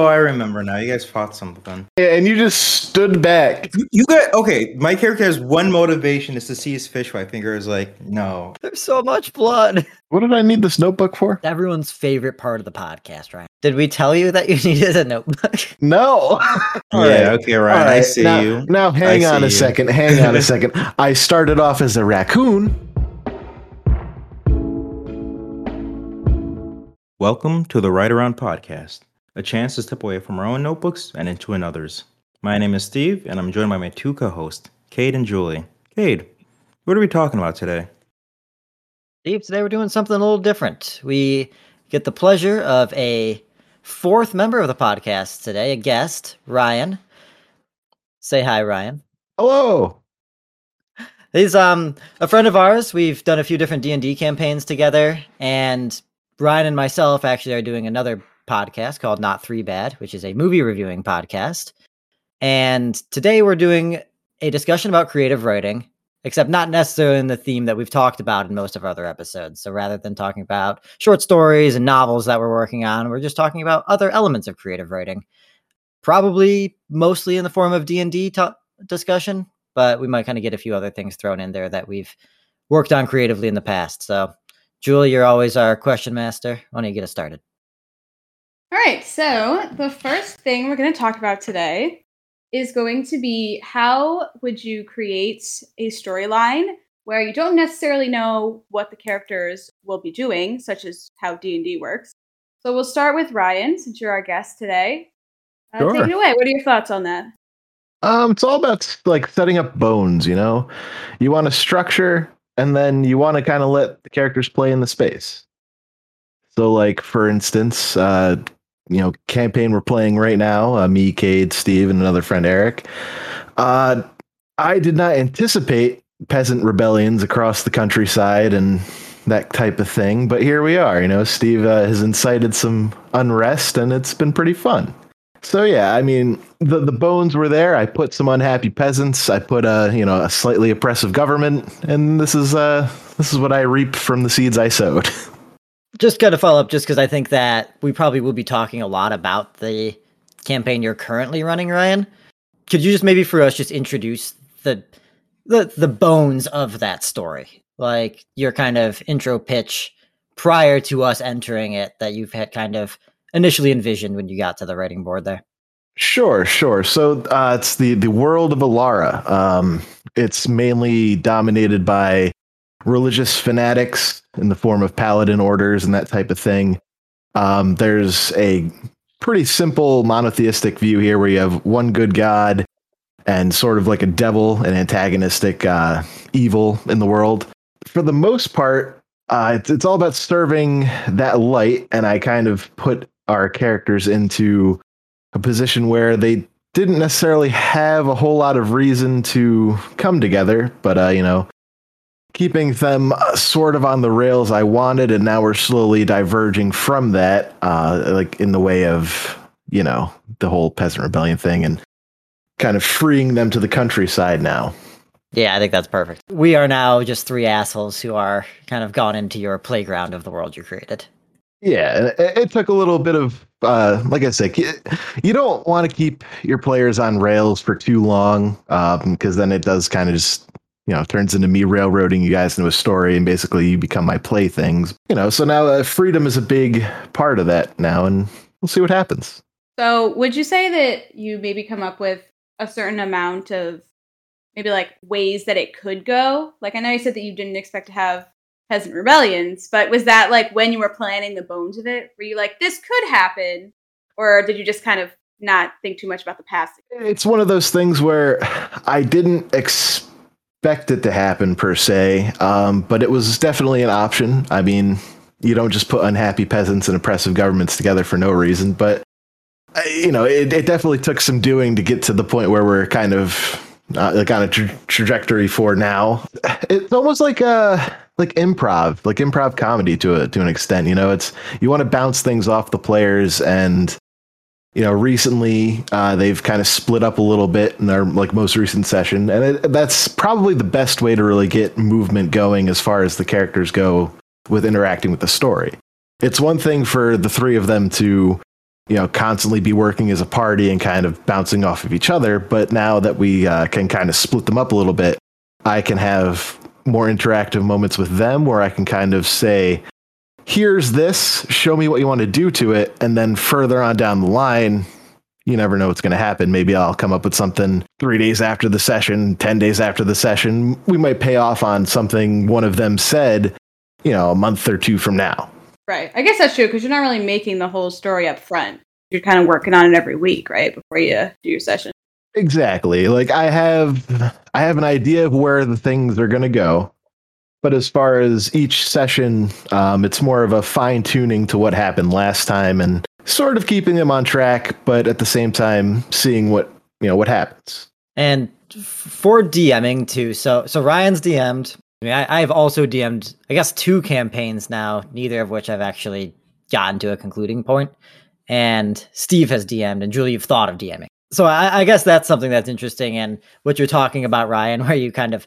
Oh, I remember now. You guys fought something. and you just stood back. You, you got okay. My character has one motivation is to see his fish. My finger is like, no. There's so much blood. What did I need this notebook for? Everyone's favorite part of the podcast, right? Did we tell you that you needed a notebook? No. All yeah, right. okay, All Ryan. I see now, you. Now, hang I on a you. second. Hang on a second. I started off as a raccoon. Welcome to the Right Around Podcast, a chance to step away from our own notebooks and into another's. My name is Steve, and I'm joined by my two co-hosts, Cade and Julie. Cade, what are we talking about today? Steve, today we're doing something a little different. We get the pleasure of a fourth member of the podcast today, a guest, Ryan. Say hi, Ryan. Hello. He's um a friend of ours. We've done a few different D and D campaigns together, and Ryan and myself actually are doing another podcast called Not Three Bad, which is a movie reviewing podcast. And today we're doing a discussion about creative writing, except not necessarily in the theme that we've talked about in most of our other episodes. So rather than talking about short stories and novels that we're working on, we're just talking about other elements of creative writing. Probably mostly in the form of D and D discussion, but we might kind of get a few other things thrown in there that we've worked on creatively in the past. So, Julie, you're always our question master. Why don't you get us started? All right, so the first thing we're going to talk about today is going to be how would you create a storyline where you don't necessarily know what the characters will be doing, such as how D&D works. So we'll start with Ryan, since you're our guest today. Uh, Take it away. What are your thoughts on that? Um, it's all about like setting up bones, you know? You want a structure and then you want to kind of let the characters play in the space. So like for instance, uh, you know, campaign we're playing right now, uh, me, Cade, Steve, and another friend Eric. Uh I did not anticipate peasant rebellions across the countryside and that type of thing, but here we are, you know, Steve uh, has incited some unrest and it's been pretty fun. So yeah, I mean, the the bones were there. I put some unhappy peasants. I put a you know a slightly oppressive government, and this is uh this is what I reap from the seeds I sowed. Just got to follow up, just because I think that we probably will be talking a lot about the campaign you're currently running, Ryan. Could you just maybe for us just introduce the the the bones of that story, like your kind of intro pitch prior to us entering it that you've had kind of initially envisioned when you got to the writing board there? Sure, sure. So uh, it's the the world of Alara. Um, it's mainly dominated by religious fanatics in the form of paladin orders and that type of thing. Um, there's a pretty simple monotheistic view here where you have one good god and sort of like a devil, an antagonistic uh, evil in the world. For the most part, uh, it's, it's all about serving that light, and I kind of put our characters into a position where they didn't necessarily have a whole lot of reason to come together, but uh, you know, keeping them uh, sort of on the rails I wanted, and now we're slowly diverging from that, uh, like in the way of you know the whole peasant rebellion thing, and kind of freeing them to the countryside now. Yeah, I think that's perfect. We are now just three assholes who are kind of gone into your playground of the world you created. Yeah, it, it took a little bit of, uh, like I said, you don't want to keep your players on rails for too long, because then it does kind of just, you know, turns into me railroading you guys into a story, and basically you become my playthings. You know, so now uh, freedom is a big part of that now, and we'll see what happens. So would you say that you maybe come up with a certain amount of maybe like ways that it could go? Like I know you said that you didn't expect to have peasant rebellions, but was that like when you were planning the bones of it? Were you like, this could happen? Or did you just kind of not think too much about the past? It's one of those things where I didn't expect it to happen per se, um, but it was definitely an option. I mean, you don't just put unhappy peasants and oppressive governments together for no reason, but uh, you know, it, it definitely took some doing to get to the point where we're kind of uh, like on a tra- trajectory for now. It's almost like a like improv, like improv comedy to a to an extent. You know, it's you want to bounce things off the players and you know recently uh, they've kind of split up a little bit in their like most recent session and it, that's probably the best way to really get movement going as far as the characters go with interacting with the story it's one thing for the three of them to you know constantly be working as a party and kind of bouncing off of each other. But now that we uh, can kind of split them up a little bit, I can have more interactive moments with them where I can kind of say, here's this, show me what you want to do to it. And then further on down the line, you never know what's going to happen. Maybe I'll come up with something three days after the session, 10 days after the session. We might pay off on something one of them said, you know, a month or two from now. Right. I guess that's true because you're not really making the whole story up front. You're kind of working on it every week, right? Before you do your session. Exactly. Like I have I have an idea of where the things are going to go. But as far as each session, um, it's more of a fine tuning to what happened last time and sort of keeping them on track, but at the same time seeing what you know what happens. And for DMing too, so so Ryan's DM'd. I mean, I, I've also DM'd, I guess, two campaigns now, neither of which I've actually gotten to a concluding point. And Steve has DM'd, and Julie, you've thought of DMing. So I, I guess that's something that's interesting. And what you're talking about, Ryan, where you kind of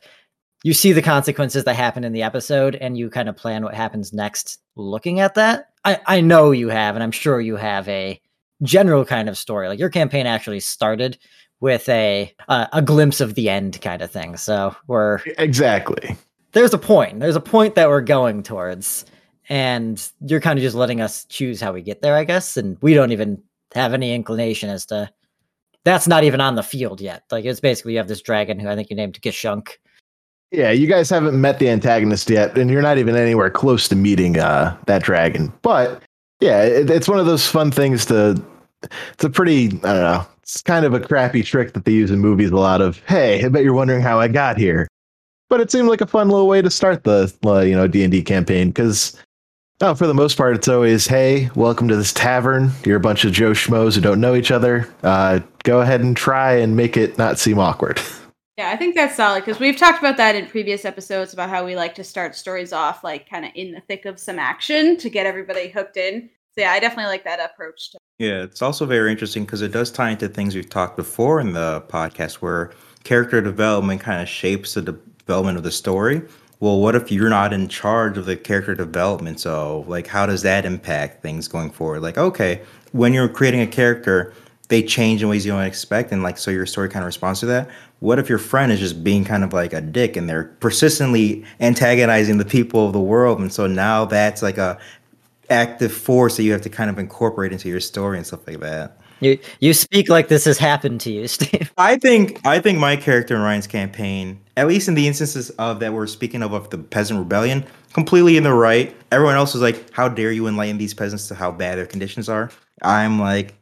you see the consequences that happen in the episode and you kind of plan what happens next looking at that. I, I know you have, and I'm sure you have a general kind of story. Like your campaign actually started with a uh, a glimpse of the end kind of thing. So we're exactly there's a point. There's a point that we're going towards, and you're kind of just letting us choose how we get there, I guess. And we don't even have any inclination as to that's not even on the field yet. Like it's basically you have this dragon who I think you named Gishunk yeah, you guys haven't met the antagonist yet, and you're not even anywhere close to meeting uh, that dragon. But yeah, it, it's one of those fun things to. It's a pretty, I don't know. It's kind of a crappy trick that they use in movies. A lot of, hey, I bet you're wondering how I got here. But it seemed like a fun little way to start the, uh, you know, D and D campaign because Oh, for the most part, it's always, hey, welcome to this tavern. You're a bunch of Joe Schmoes who don't know each other. Uh, go ahead and try and make it not seem awkward. Yeah, I think that's solid because we've talked about that in previous episodes about how we like to start stories off like kind of in the thick of some action to get everybody hooked in. So yeah, I definitely like that approach. To- yeah, it's also very interesting because it does tie into things we've talked before in the podcast where character development kind of shapes the development of the story. Well, what if you're not in charge of the character development? So, like, how does that impact things going forward? Like, okay, when you're creating a character, they change in ways you don't expect, and like, so your story kind of responds to that what if your friend is just being kind of like a dick and they're persistently antagonizing the people of the world? And so now that's like a active force that you have to kind of incorporate into your story and stuff like that. You you speak like this has happened to you steve. I think i think my character in ryan's campaign at least in the instances of that we're speaking of of the peasant rebellion completely in the right. Everyone else is like how dare you enlighten these peasants to how bad their conditions are? I'm like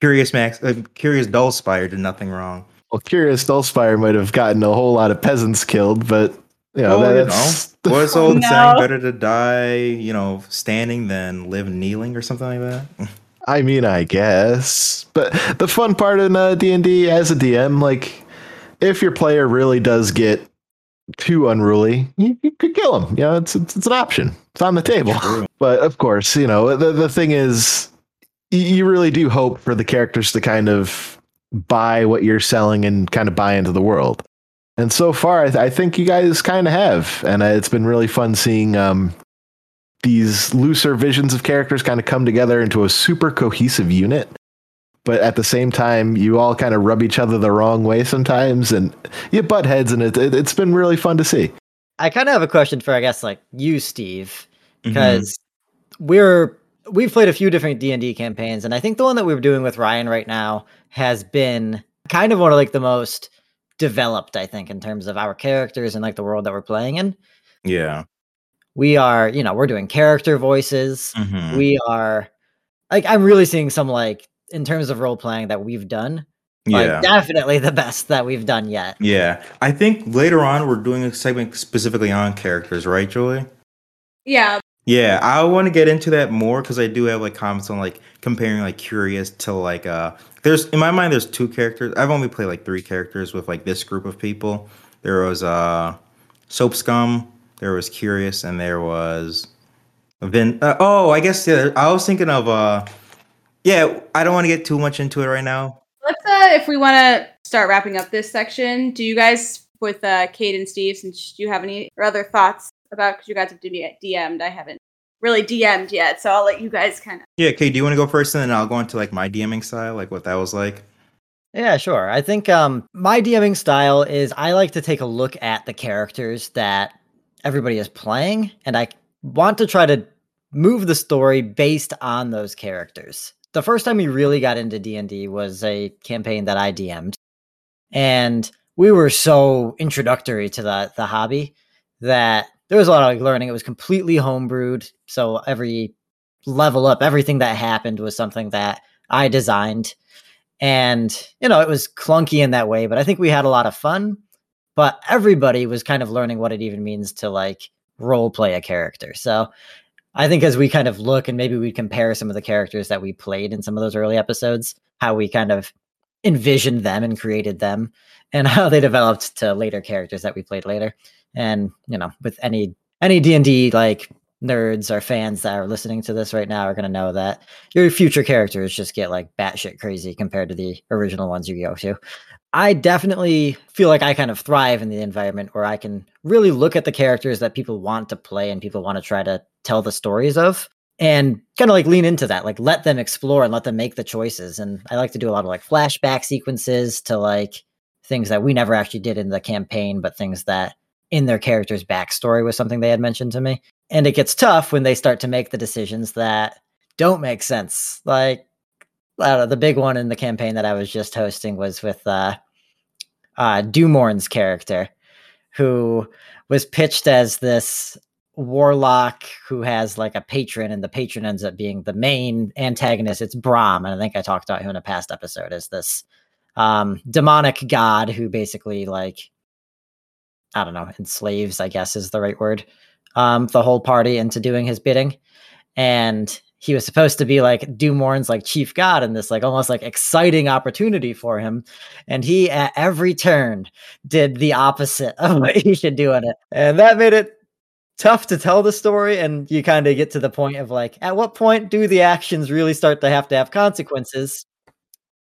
curious max uh, curious dullspire did nothing wrong well, Curious Dullspire might have gotten a whole lot of peasants killed, but you know, well, that's you know, what's the old no. saying? Better to die, you know, standing than live kneeling, or something like that. I mean, I guess, but the fun part in uh, D and D as a DM, like, if your player really does get too unruly, you, you could kill him. You know, it's, it's, it's an option. It's on the table. True. But of course, you know, the the thing is, you really do hope for the characters to kind of buy what you're selling and kind of buy into the world. And so far, I, th- I think you guys kind of have, and uh, it's been really fun seeing um, these looser visions of characters kind of come together into a super cohesive unit. But at the same time, you all kind of rub each other the wrong way sometimes, and you butt heads, and it, it, it's been really fun to see. I kind of have a question for, I guess, like you, Steve, because mm-hmm. we're we've played a few different D&D campaigns and I think the one that we're doing with Ryan right now has been kind of one of like the most developed I think in terms of our characters and like the world that we're playing in. Yeah. We are, you know, we're doing character voices. Mm-hmm. We are like I'm really seeing some like in terms of role playing that we've done yeah. Like, definitely the best that we've done yet. Yeah. I think later on we're doing a segment specifically on characters, right, Julie? Yeah, yeah, I want to get into that more because I do have like comments on like comparing like Curious to like uh there's in my mind there's two characters. I've only played like three characters with like this group of people. There was uh Soap Scum, there was Curious, and there was Vin. Uh, oh, I guess yeah. I was thinking of uh yeah. I don't want to get too much into it right now. Let's uh if we want to start wrapping up this section, do you guys with uh Cade and Steve since do you have any or other thoughts about because you guys have DM'd. I haven't. Really DM'd yet, so I'll let you guys kind of. Yeah, Cade, do you want to go first, and then I'll go into like my DMing style, like what that was like. Yeah, sure. I think um, my DMing style is I like to take a look at the characters that everybody is playing, and I want to try to move the story based on those characters. The first time we really got into D&D was a campaign that I DM'd. And we were so introductory to the the hobby that there was a lot of learning. It was completely homebrewed, so every level up, everything that happened was something that I designed. And, you know, it was clunky in that way, but I think we had a lot of fun. But everybody was kind of learning what it even means to like role play a character. So I think as we kind of look and maybe we compare some of the characters that we played in some of those early episodes, how we kind of envisioned them and created them and how they developed to later characters that we played later. And, you know, with any any D&D like nerds or fans that are listening to this right now are going to know that your future characters just get like batshit crazy compared to the original ones you go to. I definitely feel like I kind of thrive in the environment where I can really look at the characters that people want to play and people want to try to tell the stories of and kind of like lean into that, like let them explore and let them make the choices. And I like to do a lot of like flashback sequences to like things that we never actually did in the campaign, but things that in their character's backstory was something they had mentioned to me. And it gets tough when they start to make the decisions that don't make sense. Like know, the big one in the campaign that I was just hosting was with uh, uh, Dumorn's character, who was pitched as this warlock who has like a patron, and the patron ends up being the main antagonist. It's Brahm, and I think I talked about him in a past episode as this um, demonic god who basically like I don't know enslaves, I guess is the right word, um, the whole party into doing his bidding, and he was supposed to be like Dumorn's like chief god in this like almost like exciting opportunity for him. And he at every turn did the opposite of what he should do in it. And that made it tough to tell the story. And you kind of get to the point of like, at what point do the actions really start to have to have consequences?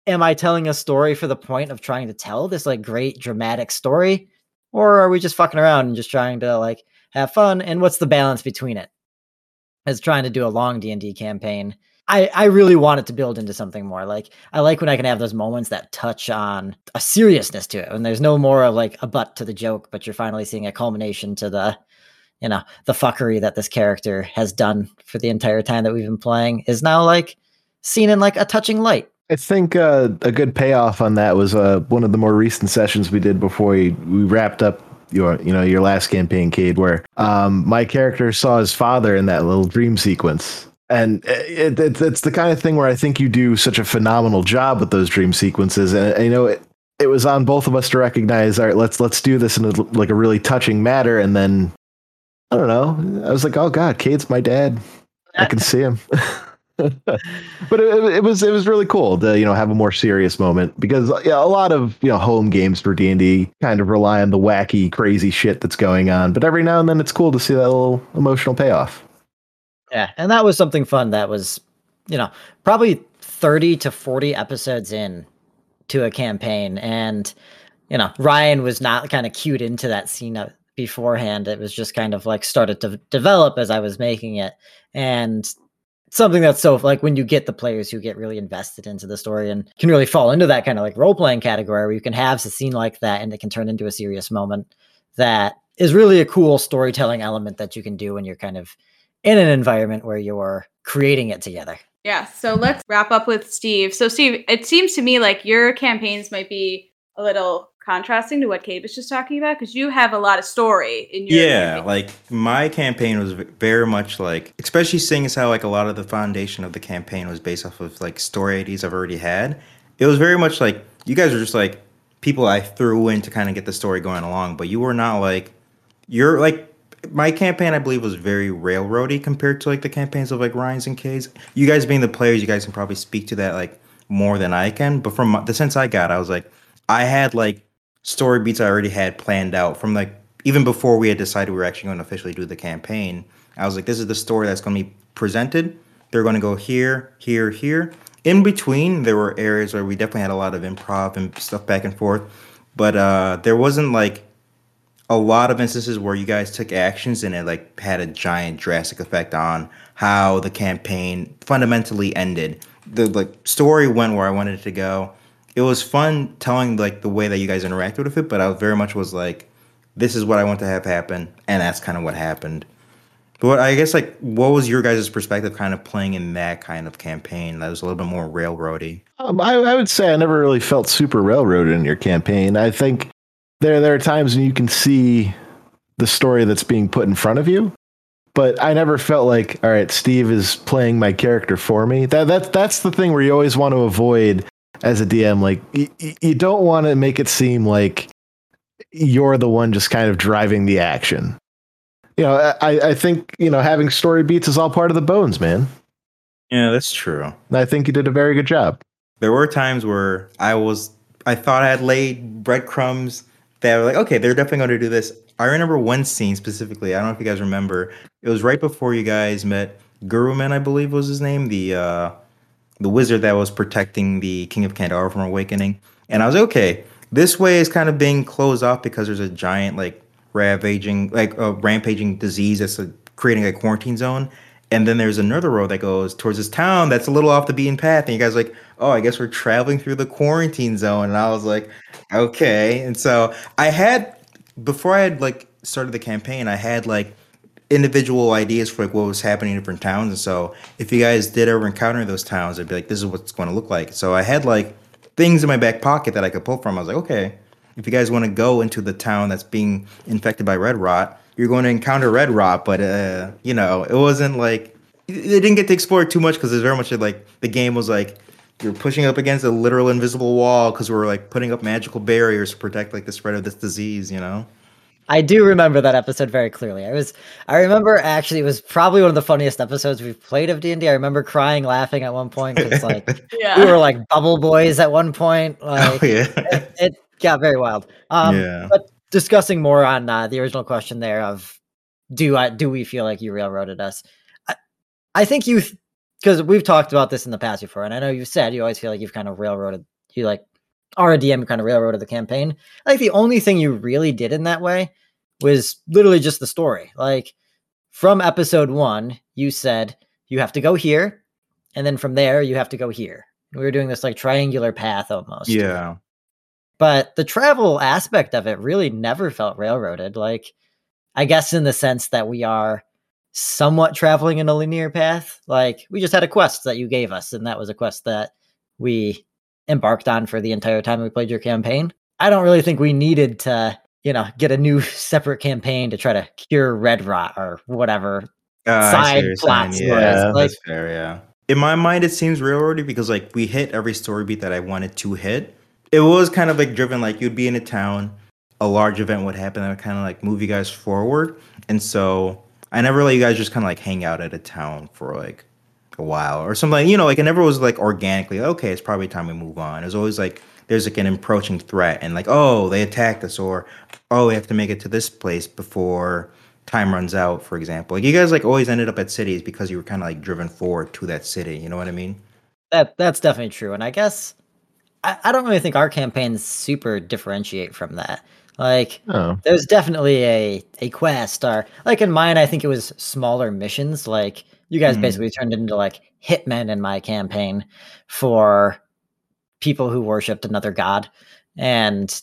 Am I telling a story for the point of trying to tell this like great dramatic story? Or are we just fucking around and just trying to like have fun? And what's the balance between it? as trying to do a long D&D campaign. I, I really want it to build into something more. Like I like when I can have those moments that touch on a seriousness to it. When there's no more of like a butt to the joke, but you're finally seeing a culmination to the, you know, the fuckery that this character has done for the entire time that we've been playing is now like seen in like a touching light. I think uh, a good payoff on that was uh, one of the more recent sessions we did before we, we wrapped up your you know your last campaign, Cade, where um, my character saw his father in that little dream sequence. And it, it, it's the kind of thing where I think you do such a phenomenal job with those dream sequences, and you know it, it was on both of us to recognize. All right, let's let's do this in a, like a really touching matter, and then I don't know. I was like, oh god, Cade's my dad. I can see him. but it, it, was it was really cool to you know have a more serious moment because yeah, a lot of you know home games for D and D kind of rely on the wacky, crazy shit that's going on. But every now and then, it's cool to see that little emotional payoff. Yeah, and that was something fun. That was you know probably thirty to forty episodes in to a campaign, and you know Ryan was not kind of cued into that scene beforehand. It was just kind of like started to develop as I was making it, and something that's so like when you get the players who get really invested into the story and can really fall into that kind of like role playing category where you can have a scene like that and it can turn into a serious moment that is really a cool storytelling element that you can do when you're kind of in an environment where you're creating it together. Yeah, so let's wrap up with Steve. So Steve, it seems to me like your campaigns might be a little contrasting to what Cade was just talking about because you have a lot of story in your yeah campaign. like my campaign was very much like especially seeing as how like a lot of the foundation of the campaign was based off of like story ideas i've already had it was very much like you guys are just like people i threw in to kind of get the story going along but you were not like you're like my campaign i believe was very railroady compared to like the campaigns of like ryan's and k's you guys being the players you guys can probably speak to that like more than i can but from the sense i got i was like i had like story beats I already had planned out from like even before we had decided we were actually going to officially do the campaign. I was like, this is the story that's going to be presented. They're going to go here, here, here. In between, there were areas where we definitely had a lot of improv and stuff back and forth, but uh, there wasn't like a lot of instances where you guys took actions and it like had a giant drastic effect on how the campaign fundamentally ended. The like story went where I wanted it to go. It was fun telling like the way that you guys interacted with it, but I very much was like, this is what I want to have happen, and that's kind of what happened. But I guess like, what was your guys' perspective, kind of playing in that kind of campaign that was a little bit more railroady? Um, I, I would say I never really felt super railroaded in your campaign. I think there there are times when you can see the story that's being put in front of you, but I never felt like, all right, Steve is playing my character for me. That that's that's the thing where you always want to avoid as a DM. Like y- you don't want to make it seem like you're the one just kind of driving the action. You know, I, I think, you know, having story beats is all part of the bones, man. Yeah, that's true. And I think you did a very good job. There were times where I was, I thought I had laid breadcrumbs that were like, okay, they're definitely going to do this. I remember one scene specifically. I don't know if you guys remember. It was right before you guys met Guruman, I believe was his name, the uh, the wizard that was protecting the King of Kandara from Awakening. And I was okay, this way is kind of being closed off because there's a giant like ravaging, like a rampaging disease that's uh, creating a quarantine zone. And then there's another road that goes towards this town that's a little off the beaten path. And you guys like, oh, I guess we're traveling through the quarantine zone. And I was like, okay. And so I had before I had like started the campaign, I had like individual ideas for like what was happening in different towns. And so if you guys did ever encounter those towns, I'd be like, this is what's going to look like. So I had like things in my back pocket that I could pull from. I was like, okay, if you guys want to go into the town that's being infected by red rot, you're going to encounter red rot. But uh, you know, it wasn't like they didn't get to explore too much because it's very much like the game was like you're pushing up against a literal invisible wall because we're like putting up magical barriers to protect like the spread of this disease. You know. I do remember that episode very clearly. I was I remember actually it was probably one of the funniest episodes we've played of D&D. I remember crying laughing at one point cuz like Yeah. we were like bubble boys at one point like oh yeah. it, it got very wild. Um yeah. but discussing more on uh, the original question there of do I do we feel like you railroaded us? I, I think you because we've talked about this in the past before and I know you've said you always feel like you've kind of railroaded you like are a DM kind of railroaded the campaign. I think the only thing you really did in that way was literally just the story. Like from episode one, you said you have to go here, and then from there you have to go here. We were doing this like triangular path almost. Yeah. But the travel aspect of it really never felt railroaded. Like, I guess in the sense that we are somewhat traveling in a linear path. Like, we just had a quest that you gave us, and that was a quest that we embarked on for the entire time we played your campaign. I don't really think we needed to, you know, get a new separate campaign to try to cure red rot or whatever. Uh, Side plots Yeah, like- that's fair. Yeah. In my mind, it seems railroady because like we hit every story beat that I wanted to hit. It was kind of like driven like you'd be in a town, a large event would happen that would kind of like move you guys forward, and so I never let you guys just kind of like hang out at a town for like a while or something. You know, like it never was like organically. Okay, it's probably time we move on. It was always like there's like an approaching threat and like oh they attacked us or oh we have to make it to this place before time runs out for example like you guys like always ended up at cities because you were kind of like driven forward to that city you know what i mean That that's definitely true. And I guess I, I don't really think our campaigns super differentiate from that. Like Oh, there's definitely a a quest or like in mine i think it was smaller missions like you guys Mhm. basically turned into like hitmen in my campaign for people who worshipped another god and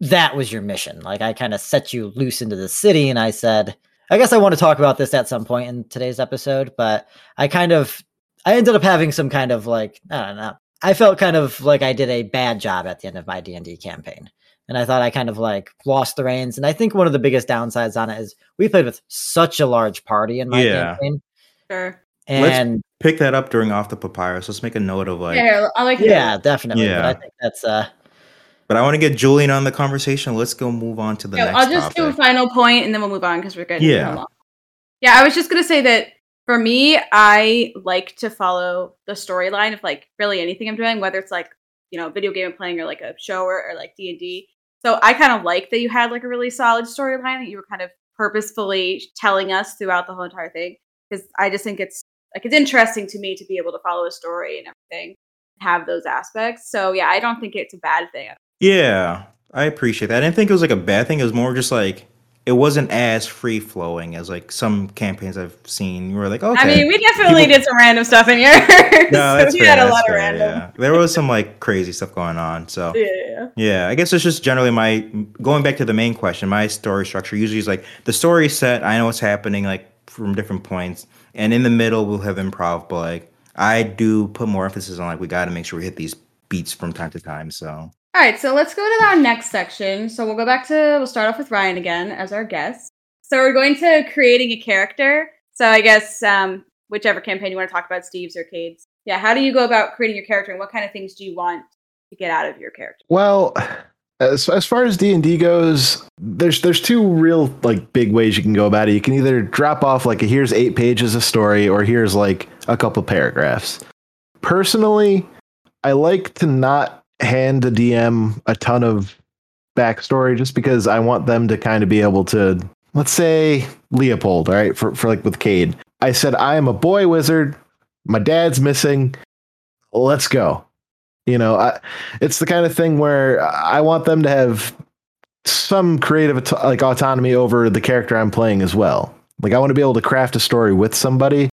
that was your mission like i kind of set you loose into the city and i said i guess i want to talk about this at some point in today's episode but i kind of i ended up having some kind of like i don't know i felt kind of like i did a bad job at the end of my d&d campaign and I thought I kind of like lost the reins. And I think one of the biggest downsides on it is we played with such a large party in my Yeah. campaign, Sure. Let's- and pick that up during off the papyrus let's make a note of like yeah, I like yeah, definitely. But I think that's uh, but i want to get julian on the conversation let's go move on to the Yeah, next I'll just do a final point and then we'll move on because we're getting Yeah. long. Yeah, I was just gonna say that for me, I like to follow the storyline of like really anything I'm doing, whether it's like you know video game I'm playing or like a show or, or like D and D. So I kind of like that you had like a really solid storyline that you were kind of purposefully telling us throughout the whole entire thing because I just think it's like it's interesting to me to be able to follow a story and everything, have those aspects. So yeah, I don't think it's a bad thing. Yeah. I appreciate that. I didn't think it was like a bad thing. It was more just like it wasn't as free flowing as like some campaigns I've seen. You were like, okay. I mean, we definitely People- did some random stuff in yours. no, that's we fair, had a that's lot of fair, random. Yeah. There was some like crazy stuff going on. So Yeah. yeah. yeah, I guess it's just generally my going back to the main question. My story structure usually is like the story set. I know what's happening like from different points, and in the middle we'll have improv. But like I do put more emphasis on like we got to make sure we hit these beats from time to time. So All right, so let's go to our next section. So we'll go back to we'll start off with Ryan again as our guest. So we're going to creating a character. So I guess um, whichever campaign you want to talk about, Steve's or Cade's. Yeah, how do you go about creating your character, and what kind of things do you want to get out of your character? Well, as, as far as D and D goes, there's there's two real like big ways you can go about it. You can either drop off like a, here's eight pages of story, or here's like a couple paragraphs. Personally, I like to not hand the DM a ton of backstory just because I want them to kind of be able to let's say Leopold, all right, for, for like with Cade. I said I am a boy wizard, my dad's missing. Let's go. You know, I, it's the kind of thing where I want them to have some creative like autonomy over the character I'm playing as well. Like I want to be able to craft a story with somebody.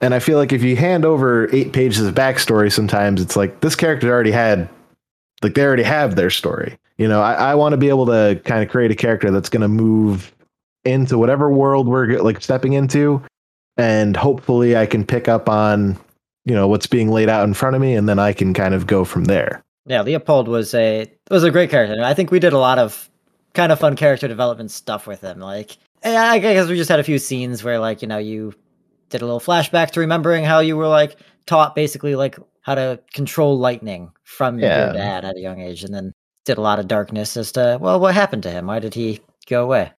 And I feel like if you hand over eight pages of backstory, sometimes it's like this character already had, like they already have their story. You know, I, I want to be able to kind of create a character that's going to move into whatever world we're like stepping into, and hopefully I can pick up on, you know, what's being laid out in front of me, and then I can kind of go from there. Yeah, Leopold was a was a great character. and I think we did a lot of kind of fun character development stuff with him. Like, I guess we just had a few scenes where, like, you know, you did a little flashback to remembering how you were like taught basically like how to control lightning from Yeah. your dad at a young age, and then did a lot of darkness as to well, what happened to him? Why did he go away?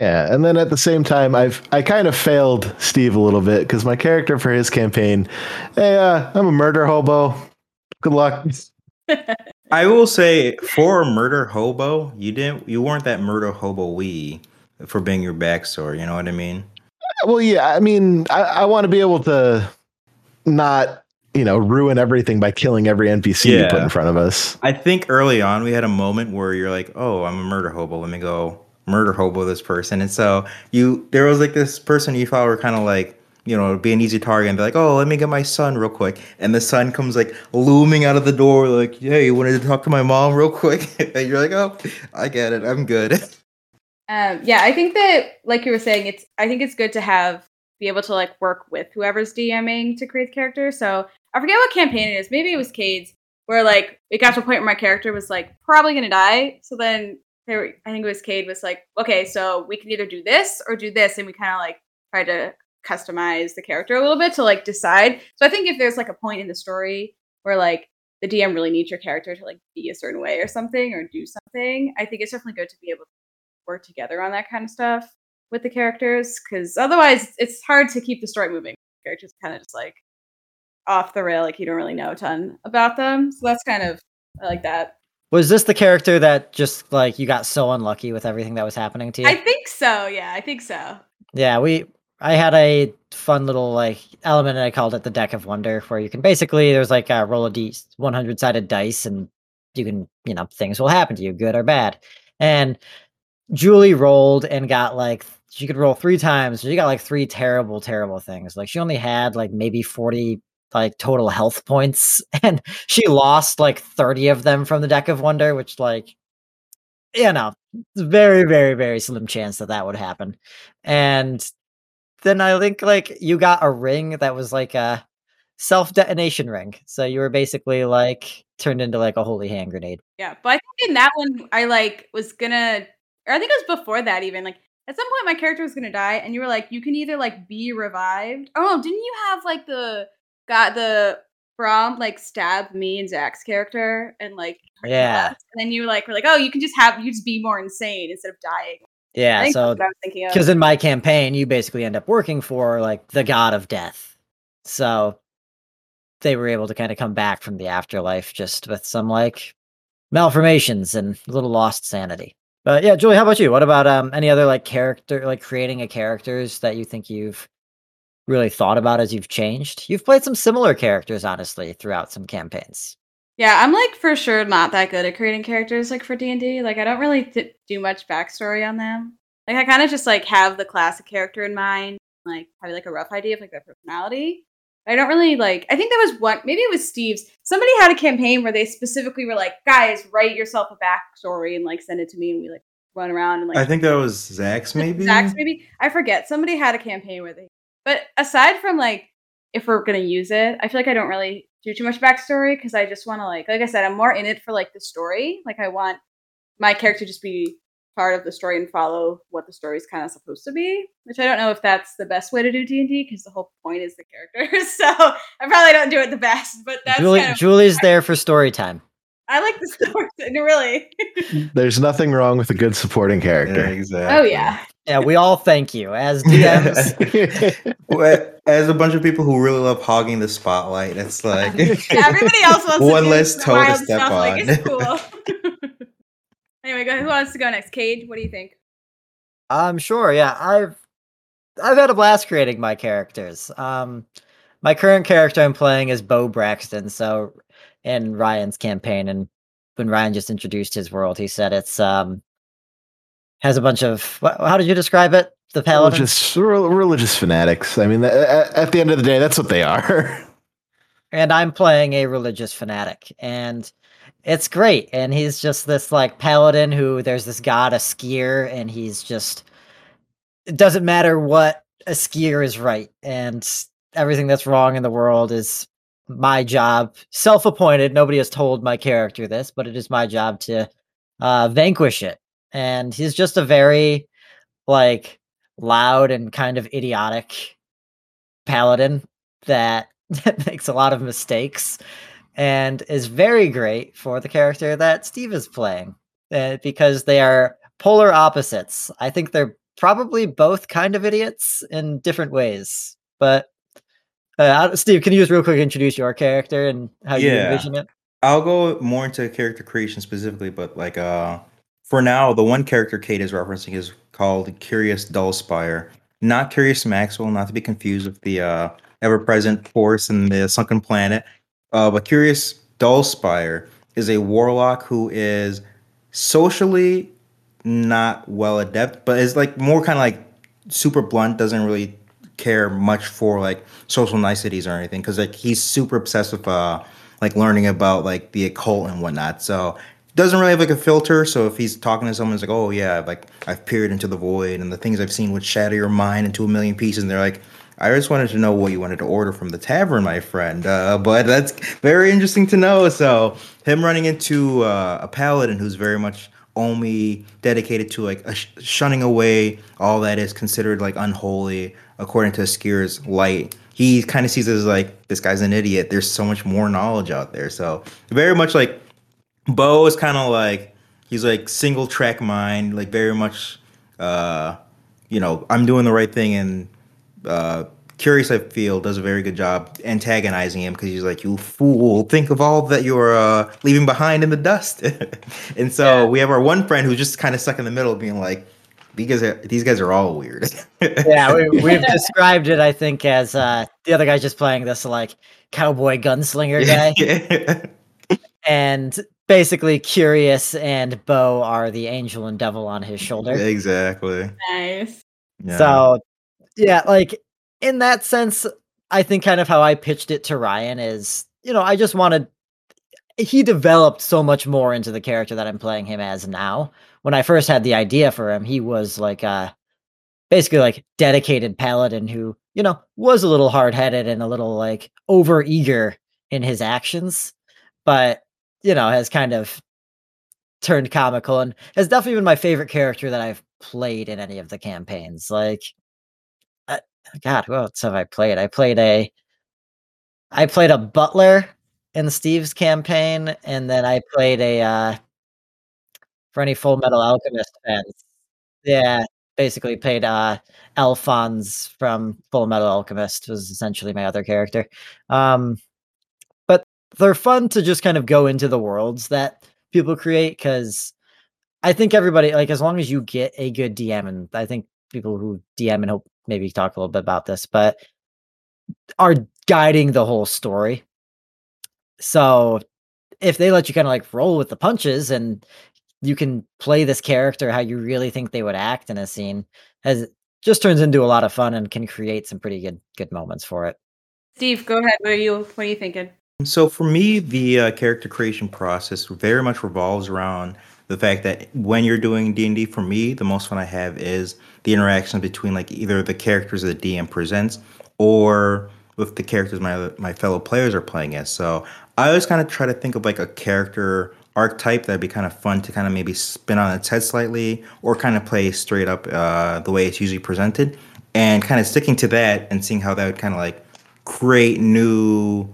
Yeah, and then at the same time, I've I kind of failed Steve a little bit because my character for his campaign, hey, uh, I'm a murder hobo. Good luck. I will say for a murder hobo, you didn't you weren't that murder hobo we for being your backstory. You know what I mean? Well, yeah, I mean, I, I want to be able to not, you know, ruin everything by killing every NPC you put in front of us. I think early on we had a moment where you're like, "Oh, I'm a murder hobo. Let me go murder hobo this person." And so you there was like this person you thought were kind of like you know, be an easy target and be like, oh, let me get my son real quick. And the son comes like looming out of the door, like, hey, you wanted to talk to my mom real quick? and you're like, oh, I get it. I'm good. Um, yeah, I think that, like you were saying, it's. I think it's good to have be able to like work with whoever's DMing to create the character. So I forget what campaign it is. Maybe it was Cade's, where like it got to a point where my character was like probably gonna die. So then I think it was Cade was like, okay, so we can either do this or do this, and we kind of like tried to customize the character a little bit to like decide. So I think if there's like a point in the story where like the DM really needs your character to like be a certain way or something or do something, I think it's definitely good to be able to work together on that kind of stuff with the characters because otherwise it's hard to keep the story moving. Characters kind of just like off the rail, like you don't really know a ton about them. So that's kind of I like that. Was this the character that just like you got so unlucky with everything that was happening to you? I think so. Yeah, I think so. Yeah, we I had a fun little like element and I called it the deck of wonder where you can basically there's like a roll of d 100 sided dice and you can you know things will happen to you good or bad. And Julie rolled and got like she could roll three times. She got like three terrible terrible things. Like she only had like maybe 40 like total health points and she lost like 30 of them from the deck of wonder which like you know very very very slim chance that that would happen and then i think like you got a ring that was like a self detonation ring so you were basically like turned into like a holy hand grenade Yeah, but I think in that one I like was gonna, or I think it was before that even. Like at some point my character was gonna die, and you were like, you can either like be revived. Oh, didn't you have like the got the Brom like stab me and Zach's character and like Yeah. and then you like were like, oh, you can just have you just be more insane instead of dying. Yeah so that's what I was thinking of. because in my campaign you basically end up working for like the god of death so they were able to kind of come back from the afterlife just with some like malformations and a little lost sanity but yeah julie how about you what about um any other like character like creating a characters that you think you've really thought about as you've changed you've played some similar characters honestly throughout some campaigns Yeah, I'm like for sure not that good at creating characters like for D and D. Like I don't really d- do much backstory on them. Like I kind of just like have the classic character in mind, like have like a rough idea of like their personality. I don't really like. I think there was one. Maybe it was Steve's. Somebody had a campaign where they specifically were like, "Guys, write yourself a backstory and like send it to me," and we like run around and like. I think that was Zach's maybe. Zach's maybe. I forget. Somebody had a campaign where they. But aside from like, if we're gonna use it, I feel like I don't really do too much backstory because I just want to like, like I said, I'm more in it for like the story. Like I want my character to just be part of the story and follow what the story is kind of supposed to be which i don't know if that's the best way to do d&d because the whole point is the characters so i probably don't do it the best but that's Julie, kind of, Julie's there for story time. i like the story no, really There's nothing wrong with a good supporting Yeah, character. exactly. oh yeah Yeah, we all thank you as DMs. Well, As a bunch of people who really love hogging the spotlight, it's like Yeah, everybody else wants One to do less toe to wild step stuff, like, on. it's cool anyway go ahead. who wants to go next Cade what do you think I'm sure. Yeah, I've I've had a blast creating my characters. Um, my current character I'm playing is Bo Braxton. So, in Ryan's campaign, and when Ryan just introduced his world, he said it's um has a bunch of how did you describe it? The paladin. religious, rel- religious fanatics. I mean, th- at, the end of the day, that's what they are. and I'm playing a religious fanatic, and it's great. And he's just this like paladin who there's this god, a skier, and he's just it doesn't matter what a skier is right, and everything that's wrong in the world is my job, self-appointed. Nobody has told my character this, but it is my job to uh, vanquish it. And he's just a very like loud and kind of idiotic paladin that makes a lot of mistakes and is very great for the character that Steve is playing uh, because they are polar opposites. I think they're probably both kind of idiots in different ways. But uh, Steve, can you just real quick introduce your character and how you Yeah. envision it? I'll go more into character creation specifically, but like uh for now, the one character Cade is referencing is called Curious Dullspire. Not Curious Maxwell, not to be confused with the uh ever-present force in the sunken planet. Uh, but Curious Dullspire is a warlock who is socially not well adept, but is like more kind of like super blunt, doesn't really care much for like social niceties or anything because like he's super obsessed with uh like learning about like the occult and whatnot. So doesn't really have like a filter. So if he's talking to someone, it's like, oh yeah, like I've peered into the void and the things I've seen would shatter your mind into a million pieces. And they're like, I just wanted to know what you wanted to order from the tavern, my friend. Uh, but that's very interesting to know. So him running into uh, a paladin who's very much only dedicated to like sh- shunning away all that is considered like unholy according to Skier's light. He kind of sees it as like this guy's an idiot. There's so much more knowledge out there. So very much like Bo is kind of like he's like single track mind, like very much uh you know, I'm doing the right thing and uh Curious I feel does a very good job antagonizing him because he's like, "You fool! Think of all that you're uh, leaving behind in the dust." and so we have our one friend who's just kind of stuck in the middle, being like, "These guys, are, these guys are all weird." Yeah, we, we've described it, I think, as uh, the other guy's just playing this like cowboy gunslinger guy. yeah. and basically curious and bo are the angel and devil on his shoulder exactly. nice Yeah. so yeah like in that sense i think kind of how i pitched it to ryan is you know i just wanted he developed so much more into the character that i'm playing him as now when i first had the idea for him he was like a basically like dedicated paladin who you know was a little hard-headed and a little like over eager in his actions but you know has kind of turned comical and has definitely been my favorite character that i've played in any of the campaigns like uh, god who else have i played? I played a i played a butler in steve's campaign and then i played a uh for any Fullmetal Alchemist fans yeah basically played uh alphonse from Fullmetal Alchemist was essentially my other character um they're fun to just kind of go into the worlds that people create because I think everybody like as long as you get a good DM and I think people who DM and hope maybe talk a little bit about this, but are guiding the whole story. So if they let you kind of like roll with the punches and you can play this character how you really think they would act in a scene, has just turns into a lot of fun and can create some pretty good good moments for it. Steve, go ahead. What are you what are you thinking? So for me, the uh, character creation process very much revolves around the fact that when you're doing D&D, for me, the most fun I have is the interaction between like either the characters that the DM presents or with the characters my my fellow players are playing as. So I always kind of try to think of like a character archetype that'd be kind of fun to kind of maybe spin on its head slightly or kind of play straight up uh, the way it's usually presented and kind of sticking to that and seeing how that would kind of like create new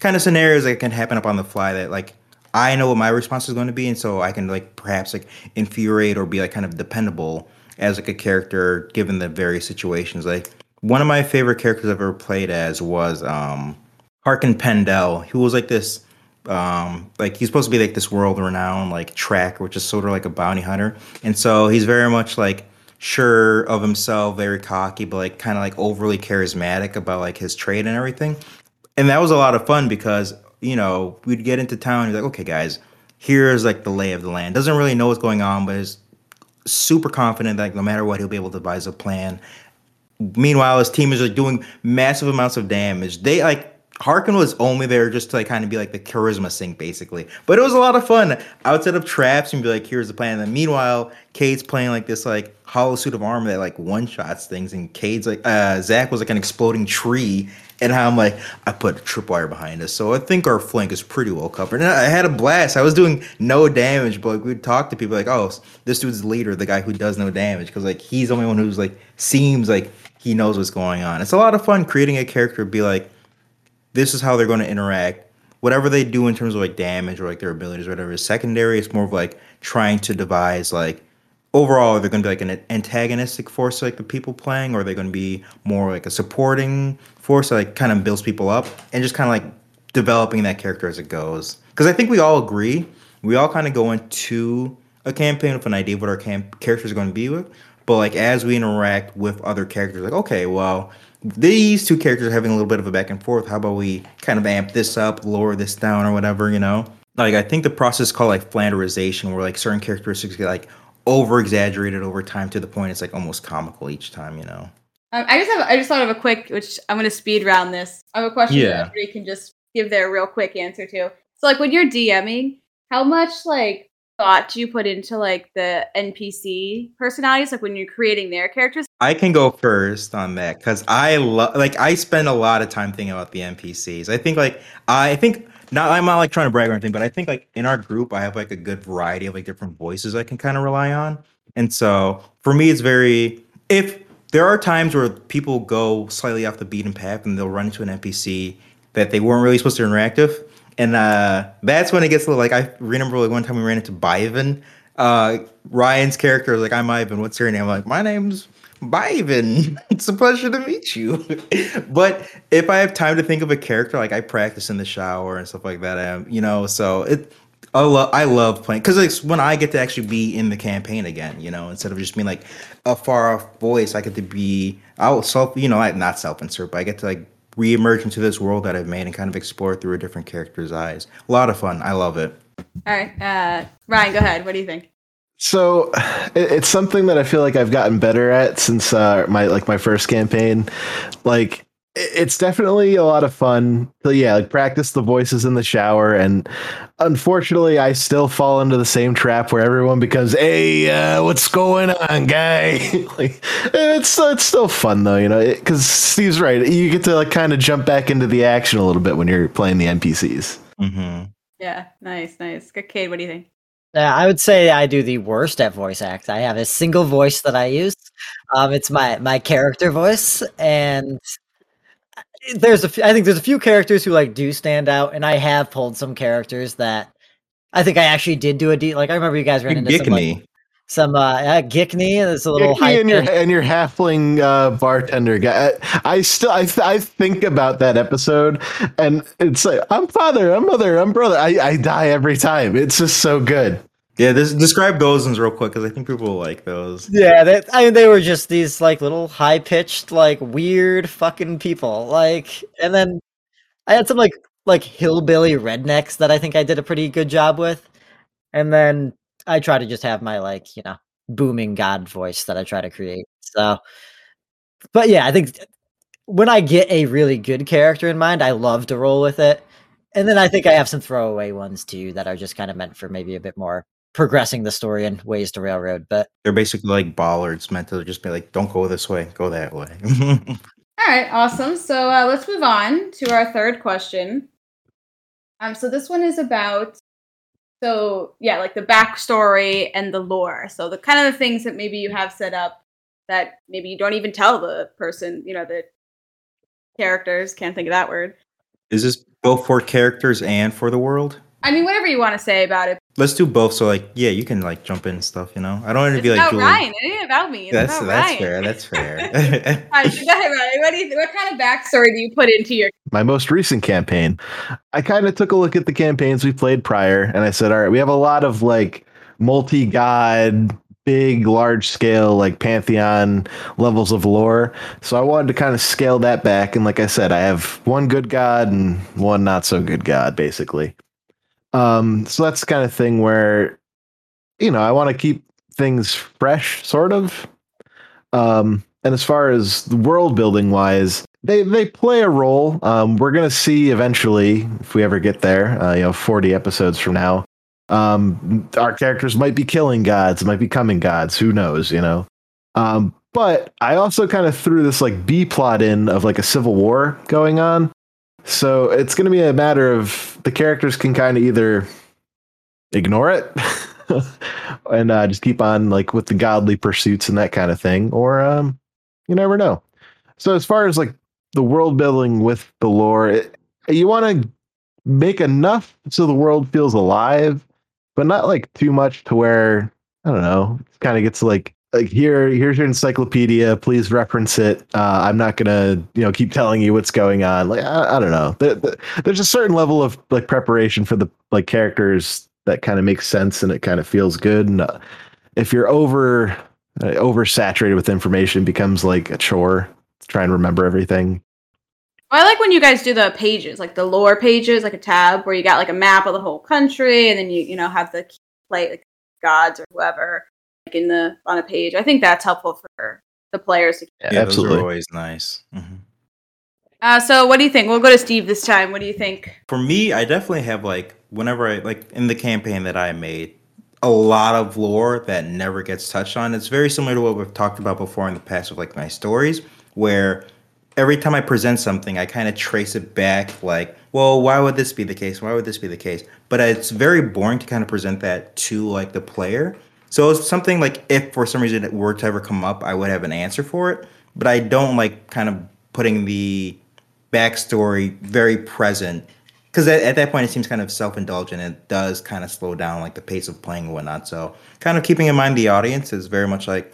kind of scenarios that can happen up on the fly that like I know what my response is going to be, and so I can like perhaps like infuriate or be like kind of dependable as like a character given the various situations. Like one of my favorite characters I've ever played as was um Harkin Pendel, who was like this um like he's supposed to be like this world renowned like tracker, which is sort of like a bounty hunter. And so he's very much like sure of himself, very cocky, but like kind of like overly charismatic about like his trade and everything. And that was a lot of fun because you know, we'd get into town. He's like, okay, guys, here's like the lay of the land. Doesn't really know what's going on, but is super confident that like, no matter what, he'll be able to devise a plan. Meanwhile, his team is like doing massive amounts of damage. They like Harkin was only there just to like kind of be like the charisma sink, basically. But it was a lot of fun. I would set up traps and be like, "Here's the plan." And then meanwhile, Cade's playing like this like hollow suit of armor that like one shots things, and Cade's like uh, Zach was like an exploding tree, and how I'm like, I put a tripwire behind us, so I think our flank is pretty well covered. And I had a blast. I was doing no damage, but like we'd talk to people like, "Oh, this dude's leader, the guy who does no damage," because like he's the only one who's like seems like he knows what's going on. It's a lot of fun creating a character, be like this is how they're going to interact. Whatever they do in terms of like damage or like their abilities or whatever is secondary. It's more of like trying to devise like overall are they're going to be like an antagonistic force like the people playing or are they're going to be more like a supporting force that like kind of builds people up and just kind of like developing that character as it goes because i think we all agree we all kind of go into a campaign with an idea of what our camp- characters are going to be with but like as we interact with other characters like okay well these two characters are having a little bit of a back and forth. How about we kind of amp this up, lower this down, or whatever, you know? Like I think the process is called like flanderization, where like certain characteristics get like over exaggerated over time to the point it's like almost comical each time, you know. Um, I just have I just thought of a quick, which I'm gonna speed round this. I have a question Yeah. that everybody can just give their real quick answer to. So like when you're DMing, how much like thought do you put into like the NPC personalities, like when you're creating their characters? I can go first on that because I love like I spend a lot of time thinking about the NPCs. I think like I think not I'm not like trying to brag or anything, but I think like in our group I have like a good variety of like different voices I can kind of rely on. And so for me it's very if there are times where people go slightly off the beaten path and they'll run into an NPC that they weren't really supposed to interact with. And uh, that's when it gets a little like I remember like one time we ran into Byven. Uh, Ryan's character was like, I'm Ivan, what's your name? I'm like, my name's Byven. It's a pleasure to meet you. but if I have time to think of a character, like I practice in the shower and stuff like that, um, you know, so it I love I love playing because it's when I get to actually be in the campaign again, you know, instead of just being like a far off voice, I get to be I'll self you know, I not self insert, but I get to like reemerge into this world that I've made and kind of explore through a different character's eyes. A lot of fun. I love it. All right, uh, Ryan, go ahead. What do you think? So it's something that I feel like I've gotten better at since uh, my like my first campaign. Like it- it's definitely a lot of fun. So yeah, like practice the voices in the shower, and unfortunately, I still fall into the same trap where everyone becomes, "Hey, uh, what's going on, guy?" like it's it's still fun though, you know, because Steve's right. You get to like kind of jump back into the action a little bit when you're playing the NPCs. hmm Yeah, nice, nice. Good, Cade, what do you think? Yeah, I would say I do the worst at voice acts. I have a single voice that I use. Um, it's my my character voice, and there's a f- I think there's a few characters who like do stand out, and I have pulled some characters that I think I actually did do a deep. Like I remember you guys ran into some like, some uh, uh Gickney. It's a little Gickney high. and your and your halfling uh, bartender guy. I, I still I, I think about that episode, and it's like I'm father, I'm mother, I'm brother. I, I die every time. It's just so good. Yeah, this, describe those ones real quick because I think people will like those. Yeah, they, I mean, they were just these like little high pitched, like weird fucking people. Like, and then I had some like like hillbilly rednecks that I think I did a pretty good job with. And then I try to just have my like, you know, booming god voice that I try to create. So but yeah, I think when I get a really good character in mind, I love to roll with it. And then I think I have some throwaway ones too that are just kind of meant for maybe a bit more progressing the story in ways to railroad. But They're basically like bollards meant to just be like, don't go this way, go that way. All right, awesome. So uh, let's move on to our third question. Um, so this one is about, so yeah, like the backstory and the lore. So the kind of the things that maybe you have set up that maybe you don't even tell the person, you know, the characters. Can't think of that word. Is this both for characters and for the world? I mean, whatever you want to say about it. Let's do both. So like, yeah, you can like jump in and stuff. You know, I don't want to be like about Julie. Ryan. It ain't about me. It's That's about that's Ryan. fair. That's fair. All right, so go ahead, Ryan. What, do you, what kind of backstory do you put into your? my most recent campaign, I kind of took a look at the campaigns we played prior and I said, all right, we have a lot of like multi god, big, large scale, like pantheon levels of lore. So I wanted to kind of scale that back. And like I said, I have one good god and one not so good god, basically. Um, so that's the kind of thing where, you know, I want to keep things fresh, sort of. Um, and as far as the world building wise, they they play a role. Um, we're gonna see eventually if we ever get there. Uh, you know, forty episodes from now, um, our characters might be killing gods, might be coming gods. Who knows? You know. Um, but I also kind of threw this like B plot in of like a civil war going on. So it's gonna be a matter of the characters can kind of either ignore it and uh, just keep on like with the godly pursuits and that kind of thing, or um, you never know. So as far as like the world building with the lore, it, you want to make enough so the world feels alive, but not like too much to where I don't know. It kind of gets like like here here's your encyclopedia. Please reference it. Uh, I'm not gonna you know keep telling you what's going on. Like I, I don't know. There, there- there's a certain level of like preparation for the like characters that kind of makes sense and it kind of feels good. And uh, if you're over uh, oversaturated with information, becomes like a chore to try and remember everything. I like when you guys do the pages, like the lore pages, like a tab where you got like a map of the whole country, and then you you know have the like gods or whoever in the on a page. I think that's helpful for the players. To, Yeah, yeah, absolutely. Those are always nice. Mhm. uh, so what do you think? We'll go to Steve this time. What do you think? For me, I definitely have like whenever I like in the campaign that I made, a lot of lore that never gets touched on. It's very similar to what we've talked about before in the past with like my stories, where every time I present something, I kind of trace it back like, well, why would this be the case? Why would this be the case? But it's very boring to kind of present that to like the player. So it's something like if for some reason it were to ever come up, I would have an answer for it. But I don't like kind of putting the backstory very present because at, at that point it seems kind of self-indulgent and it does kind of slow down like the pace of playing and whatnot so kind of keeping in mind the audience is very much like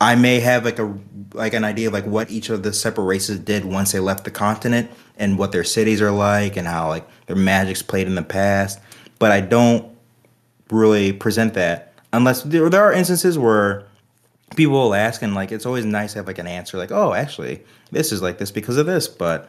i may have like a like an idea of like what each of the separate races did once they left the continent and what their cities are like and how like their magic's played in the past but i don't really present that unless there, there are instances where people will ask and like it's always nice to have like an answer like oh actually this is like this because of this but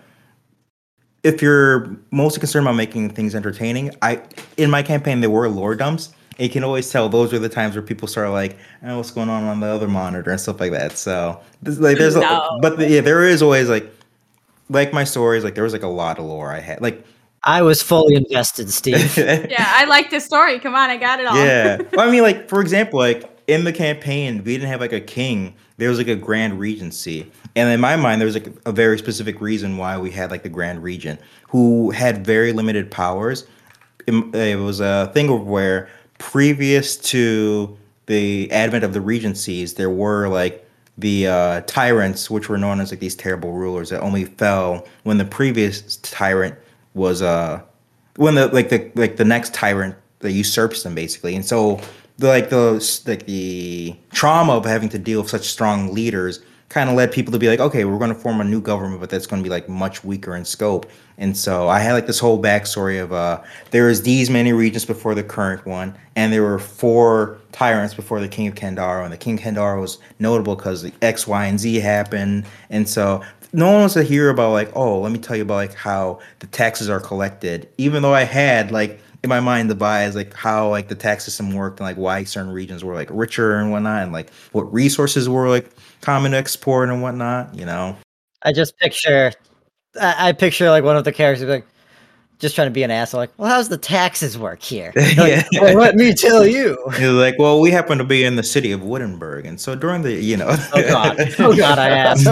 if you're mostly concerned about making things entertaining, I in my campaign there were lore dumps. And you can always tell those are the times where people start like, oh, what's going on on the other monitor and stuff like that. So this, like, there's, No. a, but yeah, there is always like, like my stories, like there was like a lot of lore I had, like, I was fully invested, Steve. Yeah, I like this story. Come on, I got it all. yeah. Well, I mean, like for example, like in the campaign, we didn't have like a king. There was like a grand regency, and in my mind, there was like a very specific reason why we had like the grand regent, who had very limited powers. It, it was a thing of where previous to the advent of the regencies, there were like the uh, tyrants, which were known as like these terrible rulers that only fell when the previous tyrant was uh when the like the like the next tyrant that usurps them basically. And so the like the like the trauma of having to deal with such strong leaders kind of led people to be like okay we're going to form a new government but that's going to be like much weaker in scope. And so i had like this whole backstory of uh there was these many regions before the current one and there were four tyrants before the king of kandara and the king of kandara was notable because the x y and z happened. And so no one wants to hear about like, oh, let me tell you about like how the taxes are collected. Even though I had like in my mind the bias like how like the tax system worked and like why certain regions were like richer and whatnot and like what resources were like common to export and whatnot, you know. I just picture, I, I picture like one of the characters like just trying to be an asshole. Like, well, how's the taxes work here? Like, Yeah. well, let me tell you. He's like, well, we happen to be in the city of Wittenberg, and so during the, you know, Oh, God. Oh, God, I asked.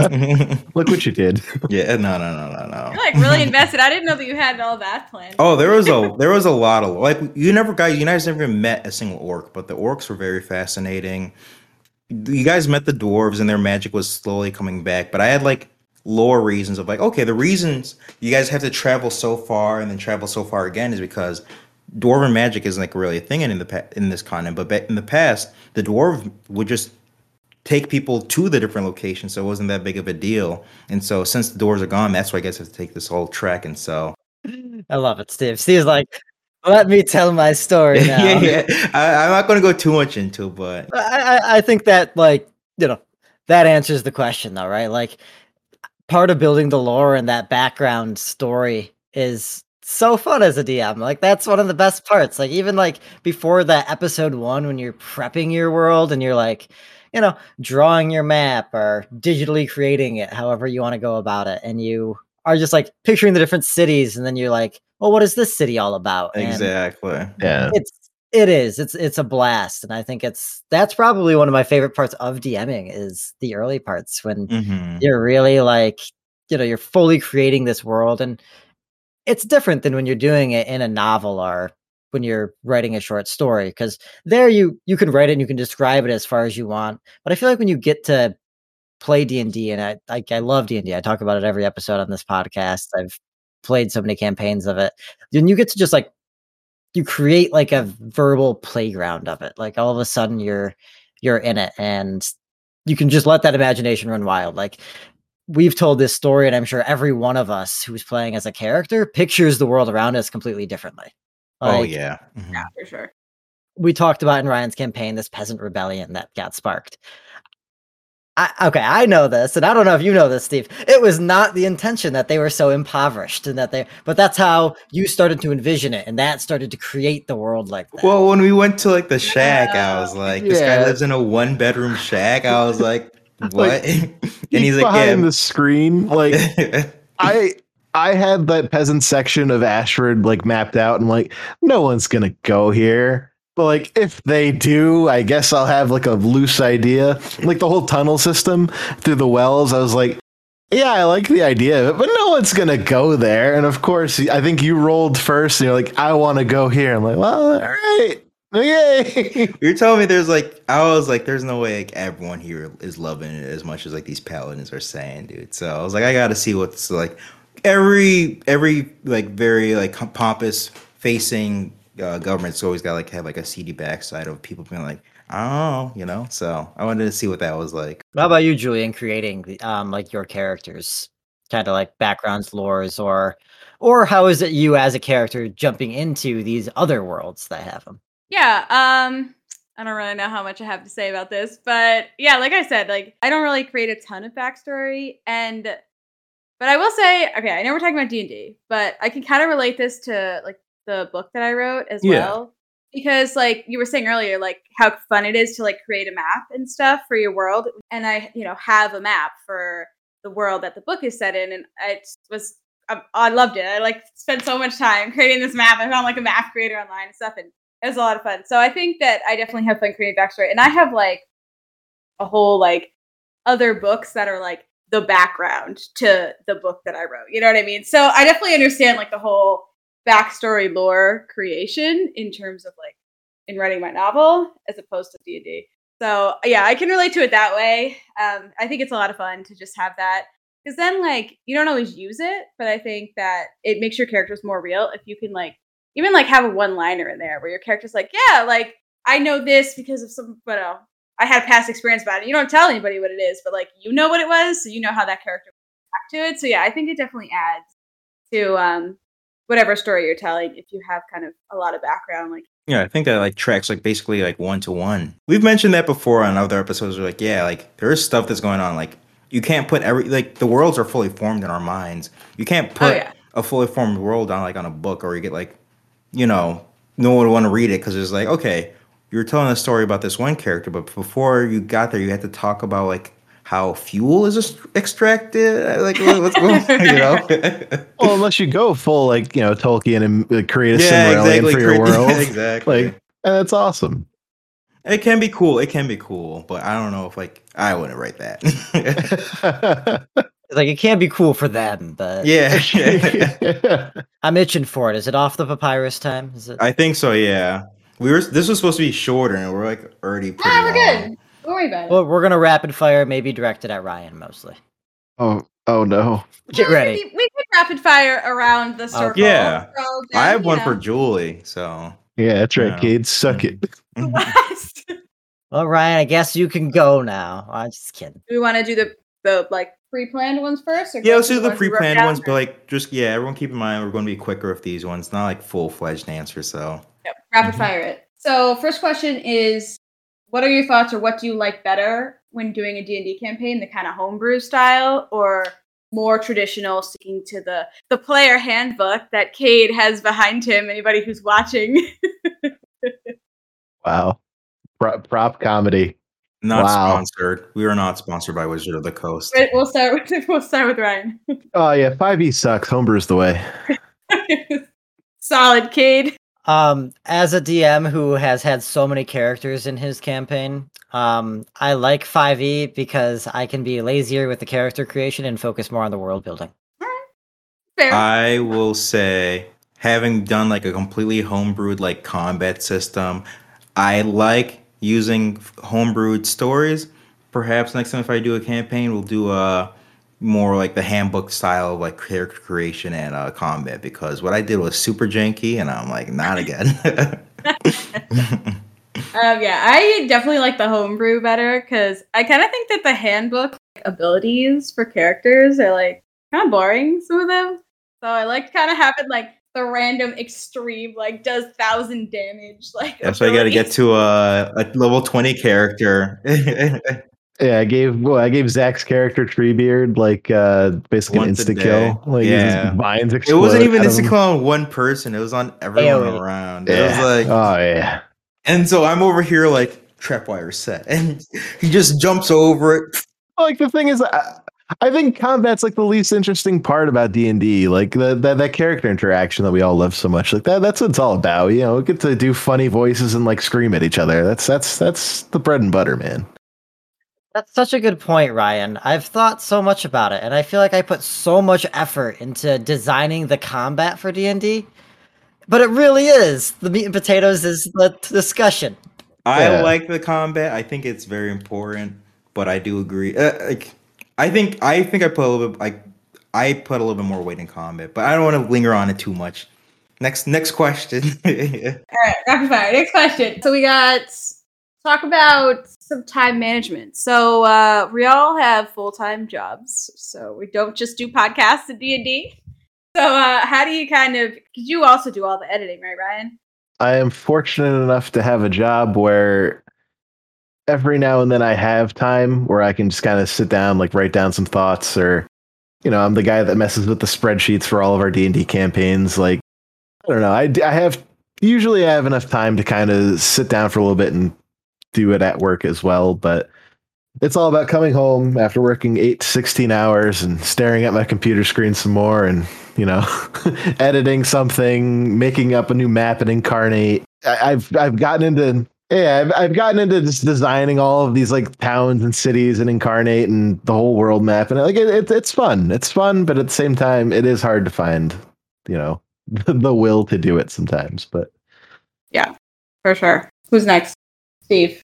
Look what you did. yeah, no, no, no, no, no. You're like really invested. I didn't know that you had all that planned. Oh, there was a there was a lot of like you never guys you guys never met a single orc, but the orcs were very fascinating. You guys met the dwarves and their magic was slowly coming back, but I had like lore reasons of like okay, the reasons you guys have to travel so far and then travel so far again is because dwarven magic isn't like really a thing in the pa- in this continent, but in the past, the dwarf would just take people to the different locations, so it wasn't that big of a deal. And so since the dwarves are gone, that's why I guess I have to take this whole trek. And so I love it, Steve. Steve's like, let me tell my story now. yeah, yeah. I, I'm not going to go too much into, it, but I, I, I think that like you know that answers the question though, right? Like part of building the lore and that background story is so fun as a DM. Like that's one of the best parts. Like even like before that episode one, when you're prepping your world and you're like, you know, drawing your map or digitally creating it, however you want to go about it, and you are just like picturing the different cities, and then you're like, well, what is this city all about? And exactly. Yeah. it's it is it's it's a blast and i think it's that's probably one of my favorite parts of dming is the early parts when hmm you're really like you know you're fully creating this world and it's different than when you're doing it in a novel or when you're writing a short story because there you you can write it and you can describe it as far as you want but i feel like when you get to play d&d and i i, I love d&d i talk about it every episode on this podcast i've played so many campaigns of it then you get to just like you create like a verbal playground of it like all of a sudden you're you're in it and you can just let that imagination run wild like we've told this story and i'm sure every one of us who's playing as a character pictures the world around us completely differently oh Like, yeah. Mhm. Yeah, for sure. we talked about in ryan's campaign this peasant rebellion that got sparked I, okay, I know this, and I don't know if you know this, Steve. It was not the intention that they were so impoverished, and that they, but that's how you started to envision it, and that started to create the world like that. Well, when we went to like the shack, I was like, "This guy lives in a one bedroom shack." I was like, "What?" and he's like, behind "Yeah." the screen, like I I had that peasant section of Ashford like mapped out and like no one's gonna go here. But like if they do, I guess I'll have like a loose idea. Like the whole tunnel system through the wells, I was like, yeah, I like the idea of it, but no one's gonna go there. And of course, I think you rolled first and you're like, I wanna go here. I'm like, well, all right. Okay. You're telling me there's like I was like, there's no way like everyone here is loving it as much as like these paladins are saying, dude. So I was like, I gotta see what's like every every like very like pompous facing uh, government's always got like have like a seedy backside of people being like, oh, you know. So I wanted to see what that was like. How about you, Julian, creating the, um like your characters, kind of like backgrounds, lores, or or how is it you as a character jumping into these other worlds that have them? Yeah, um I don't really know how much I have to say about this, but yeah, like I said, like I don't really create a ton of backstory and but I will say, okay, I know we're talking about D&D, but I can kind of relate this to like the book that I wrote as Yeah. well because like you were saying earlier like how fun it is to like create a map and stuff for your world and I, you know, have a map for the world that the book is set in and it was I, I loved it. I like spent so much time creating this map. I found like a map creator online and stuff and it was a lot of fun. So I think that I definitely have fun creating backstory. And I have like a whole like other books that are like the background to the book that I wrote. You know what I mean? So I definitely understand like the whole backstory lore creation in terms of like in writing my novel as opposed to D&D. So yeah, I can relate to it that way. Um, I think it's a lot of fun to just have that because then like you don't always use it, but I think that it makes your characters more real if you can like even like have a one liner in there where your character's like, yeah, like I know this because of some, but uh, I had a past experience about it. You don't tell anybody what it is, but like you know what it was, so you know how that character back to it. So yeah, I think it definitely adds to um whatever story you're telling if you have kind of a lot of background. Like Yeah, I think that like tracks like basically like one to one. We've mentioned that before on other episodes. We're like, yeah, like there is stuff that's going on. Like you can't put every like the worlds are fully formed in our minds. You can't oh, put Oh, yeah. a fully formed world on like on a book or you get like, you know, no one would want to read it because it's like okay, you're telling a story about this one character, but before you got there, you had to talk about like how fuel is extracted. Like what- what's going, on, you know? Well, unless you go full like you know Tolkien and uh, create a yeah, Silmarillion exactly. for your cra- world, exactly. like and that's awesome. it can be cool. It can be cool, but I don't know if like I wouldn't write that. Like it can't be cool for them, but yeah. I'm itching for it. Is it off the papyrus time? Is it? I think so. Yeah, we were. This was supposed to be shorter, and we're like already pretty. Ah, we're long. good. Don't worry about it. Well, we're gonna rapid fire, maybe directed at Ryan mostly. oh, oh no. Get We ready. could- We could rapid fire around the circle. Yeah. So I have one know, for Julie. So Yeah, that's right, Yeah. Cade. Suck it. Well, Ryan, I guess you can go now. I'm just kidding. Do we want to do the the like pre-planned ones first? Or yeah, go let's do the ones we wrote pre-planned down? ones, but like just yeah, everyone keep in mind we're going to be quicker with these ones, not like full-fledged answers. So Yep, rapid Mhm. fire it. So first question is, what are your thoughts, or what do you like better when doing a D and D campaign? The kind of homebrew style, or more traditional, sticking to the the player handbook that Cade has behind him. Anybody who's watching, Wow. Prop, prop comedy. not Wow. sponsored. We are not sponsored by Wizard of the Coast. Right, we'll start with we'll start with Ryan. Oh yeah, five E sucks. Homebrew's the way. Solid, Cade. Um, as a DM who has had so many characters in his campaign, um, I like 5e because I can be lazier with the character creation and focus more on the world building. Fair. I will say, having done like a completely homebrewed like combat system, I like using homebrewed stories. Perhaps next time if I do a campaign, we'll do a more like the handbook style of like character creation and uh, combat because what I did was super janky, and I'm like, not again. Um, yeah, I definitely like the homebrew better because I kind of think that the handbook like, abilities for characters are like kind of boring. Some of them, so I like kind of having like the random extreme like does thousand damage. Like That's why you got to get to a, a level twenty character. Yeah, I gave well, I gave Zach's character Treebeard like uh basically an Once a insta kill. Like his Yeah. vines it wasn't even out of instant kill on one person; it was on everyone AoE. around. It Yeah. was like, oh yeah. And so I'm over here like trapwire set, and he just jumps over it. Like the thing is, I, I think combat's like the least interesting part about D and D. Like the, that that character interaction that we all love so much. Like that that's what it's all about. You know, we get to do funny voices and like scream at each other. That's that's that's the bread and butter, man. That's such a good point, Ryan. I've thought so much about it, and I feel like I put so much effort into designing the combat for D and D. But it really is the meat and potatoes is the discussion. I Yeah. like the combat. I think it's very important, but I do agree. Uh, like, I think I think I put a little bit like I put a little bit more weight in combat, but I don't want to linger on it too much. Next next question. All right, rapid fire. Next question. So we got talk about some time management. So uh, we all have full time jobs, so we don't just do podcasts and D and D. So uh, how do you kind of? Because you also do all the editing, right, Ryan? I am fortunate enough to have a job where every now and then I have time where I can just kind of sit down, like write down some thoughts, or you know, I'm the guy that messes with the spreadsheets for all of our D and D campaigns. Like, I don't know, I I have usually I have enough time to kind of sit down for a little bit and do it at work as well, but. It's all about coming home after working eight to 16 hours and staring at my computer screen some more and, you know, editing something, making up a new map and Inkarnate. I, I've I've gotten into yeah, I've, I've gotten into just designing all of these like towns and cities and Inkarnate and the whole world map and like it, it, it's fun. It's fun, but at the same time, it is hard to find, you know, the will to do it sometimes. But yeah, For sure. Who's next? Steve.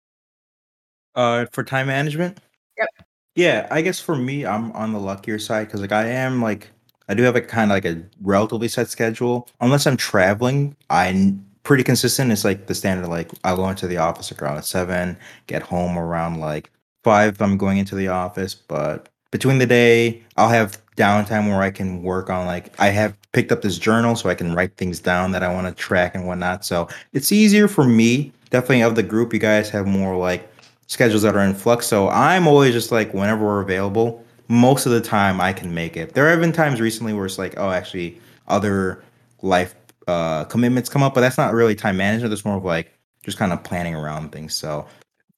Uh, for time management. Yep. Yeah, I guess for me, I'm on the luckier side because like I am like I do have a kind of like a relatively set schedule. Unless I'm traveling, I'm pretty consistent. It's like the standard like I'll go into the office around seven, get home around like five. I'm going into the office, but between the day, I'll have downtime where I can work on like I have picked up this journal so I can write things down that I want to track and whatnot. So it's easier for me. Definitely of the group, you guys have more like schedules that are in flux. So I'm always just like whenever we're available, most of the time I can make it. There have been times recently where it's like, oh, actually, other life uh, commitments come up, but that's not really time management. It's more of like just kind of planning around things. So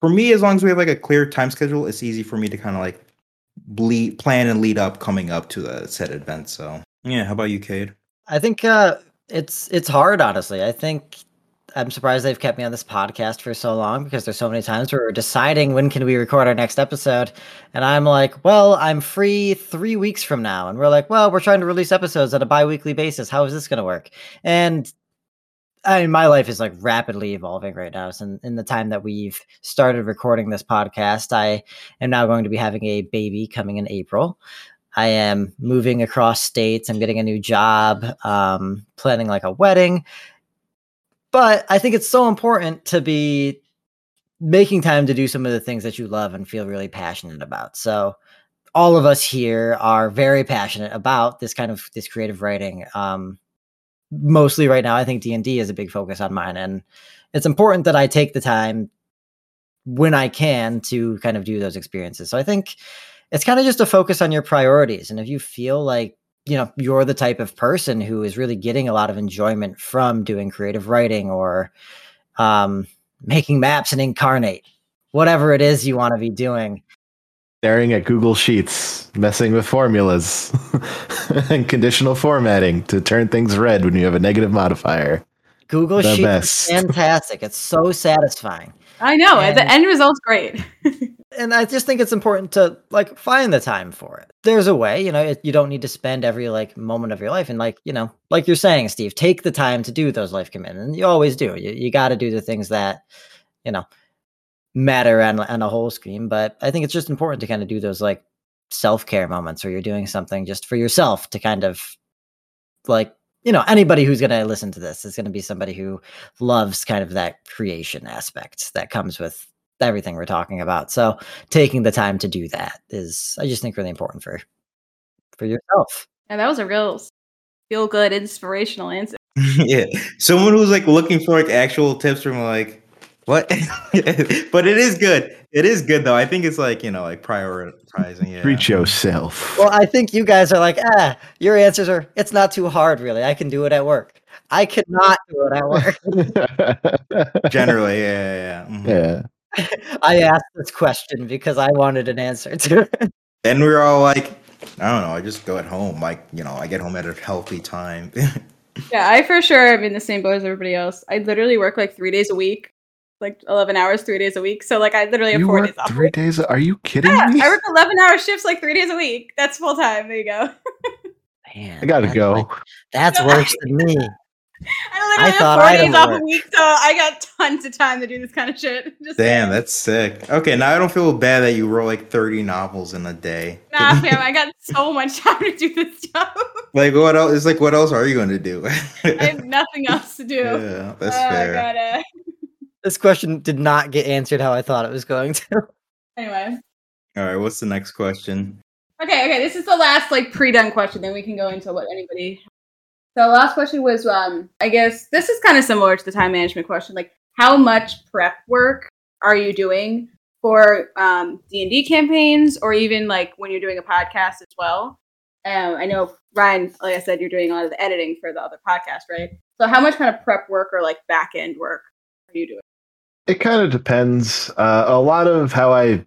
for me, as long as we have like a clear time schedule, it's easy for me to kind of like bleed, plan and lead up coming up to the said event. So yeah, how about you, Cade? I think uh, it's it's hard, honestly. I think I'm surprised they've kept me on this podcast for so long because there's so many times where we're deciding when can we record our next episode, and I'm like, well, I'm free three weeks from now, and we're like, well, we're trying to release episodes on a bi-weekly basis. How is this going to work? And I mean, my life is like rapidly evolving right now. So in, in the time that we've started recording this podcast, I am now going to be having a baby coming in April. I am moving across states. I'm getting a new job, um, planning like a wedding. But I think it's so important to be making time to do some of the things that you love and feel really passionate about. So all of us here are very passionate about this kind of this creative writing. Um, mostly right now, I think D and D is a big focus on mine, and it's important that I take the time when I can to kind of do those experiences. So I think it's kind of just a focus on your priorities, and if you feel like you know you're the type of person who is really getting a lot of enjoyment from doing creative writing or um, making maps and Inkarnate whatever it is you want to be doing. Staring at google sheets messing with formulas and conditional formatting to turn things red when you have a negative modifier. Google The sheets best. is fantastic. It's so satisfying I know And- the end result's great. and I just think it's important to like find the time for it. There's a way, you know, it, you don't need to spend every like moment of your life, and like you know, like you're saying, Steve, take the time to do those life commitments. And you always do. You you got to do the things that you know matter on on a whole scheme. But I think it's just important to kind of do those like self care moments where you're doing something just for yourself to kind of like you know anybody who's going to listen to this is going to be somebody who loves kind of that creation aspect that comes with everything we're talking about. So taking the time to do that is I just think really important for for yourself. and that was a real feel good, inspirational answer. yeah, someone who's like looking for like actual tips from like what, but it is good. It is good though. I think it's like you know like prioritizing. it. treat yourself Well, I think you guys are like, ah, your answers are it's not too hard really. I can do it at work. I could not do it at work. Generally, yeah, yeah. yeah. Mhm. yeah I asked this question because I wanted an answer to it. And we were all like, I don't know. I just go at home. Like you know, I get home at a healthy time. Yeah, I for sure am in the same boat as everybody else. I literally work like three days a week, like eleven hours, three days a week. So like I literally have you four work days off. three days are you kidding Yeah, me I work eleven hour shifts like three days a week. That's full time. There you go. Man, i gotta that's go like- that's worse than me. I literally thought have I four had days off work. a week, so I got tons of time to do this kind of shit. Just Damn, saying. that's sick. Okay, now I don't feel bad that you wrote like thirty novels in a day. nah, fam. I got so much time to do this stuff. like what else? It's like what else are you going to do? I have nothing else to do. yeah, that's oh, fair. God, uh, This question did not get answered how I thought it was going to. Anyway. All right, what's the next question? Okay, okay. This is the last like pre-done question. Then we can go into what anybody. So the last question was, um, I guess this is kind of similar to the time management question. Like, how much prep work are you doing for um, D and D campaigns, or even like when you're doing a podcast as well? Um, I know Ryan, like I said, you're doing a lot of the editing for the other podcast, right? So how much kind of prep work or like back end work are you doing? It kind of depends uh, a lot of how i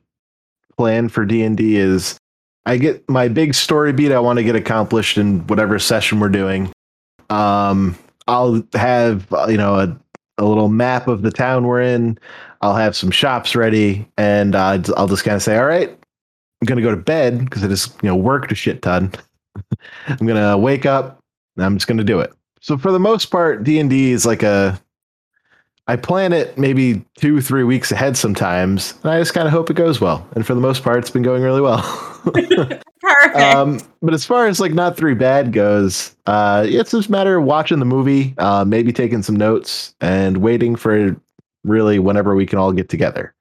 plan for d&d is i get my big story beat i want to get accomplished in whatever session we're doing. Um, i'll have uh, you know a, a little map of the town we're in. I'll have some shops ready and uh, i'll just kind of say all right i'm gonna go to bed because i just you know worked a shit ton. I'm gonna wake up and i'm just gonna do it. So for the most part d&d is like a I plan it maybe two, three weeks ahead sometimes, and I just kind of hope it goes well. And for the most part, it's been going really well. Perfect. um, but as far as like not three bad goes, uh, it's just a matter of watching the movie, uh, maybe taking some notes, and waiting for really whenever we can all get together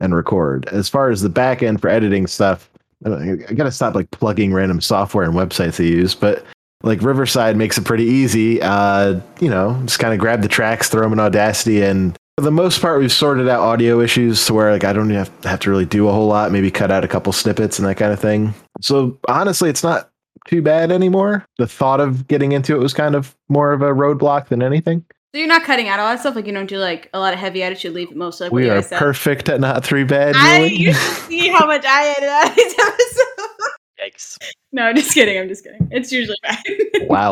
and record. As far as the back end for editing stuff, I, I gotta stop like plugging random software and websites I use, but like Riverside makes it pretty easy. Uh, you know, just kind of grab the tracks, throw them in Audacity, and for the most part, we've sorted out audio issues to where like I don't have, have to really do a whole lot. Maybe cut out a couple snippets and that kind of thing. So honestly, it's not too bad anymore. The thought of getting into it was kind of more of a roadblock than anything. So you're not cutting out a lot of stuff. Like you don't do like a lot of heavy edits. You leave it mostly. Like we are perfect at not three bad. I you should see how much I edit out of these episodes. Yikes. no, I'm just kidding. I'm just kidding. It's usually bad. wow.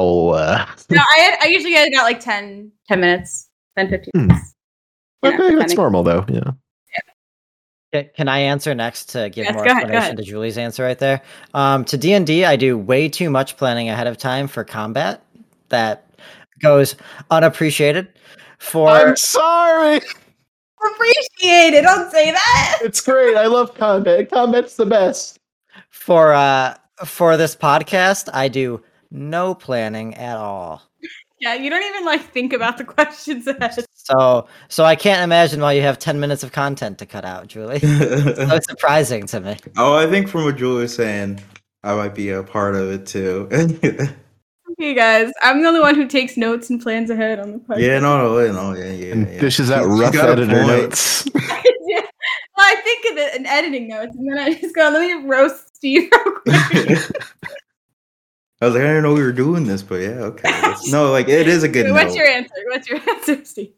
No, I ed- I usually edit out like 10, 10 minutes, 10, 15 Hmm. minutes. You know, that's normal though. Yeah. Ca- Can I answer next to give Yes, more go ahead, explanation to Julie's answer right there? Um, to D and D, I do way too much planning ahead of time for combat that goes unappreciated. For I'm sorry. appreciated. it. Don't say that. It's great. I love combat. Combat's the best. For uh for this podcast, I do no planning at all. Yeah, you don't even like think about the questions ahead. So so I can't imagine why you have ten minutes of content to cut out, Julie. so it's surprising to me. oh, I think from what Julie was saying, I might be a part of it too. Okay, guys, I'm the only one who takes notes and plans ahead on the podcast. yeah, no, no, no, yeah, yeah. And yeah. dishes out You rough got a editor point. notes. I think of it in editing notes, and then I just go, let me roast Steve real quick. I was like, I didn't know we were doing this, but yeah, okay. No, like it is a good. What's note. your answer? What's your answer, Steve?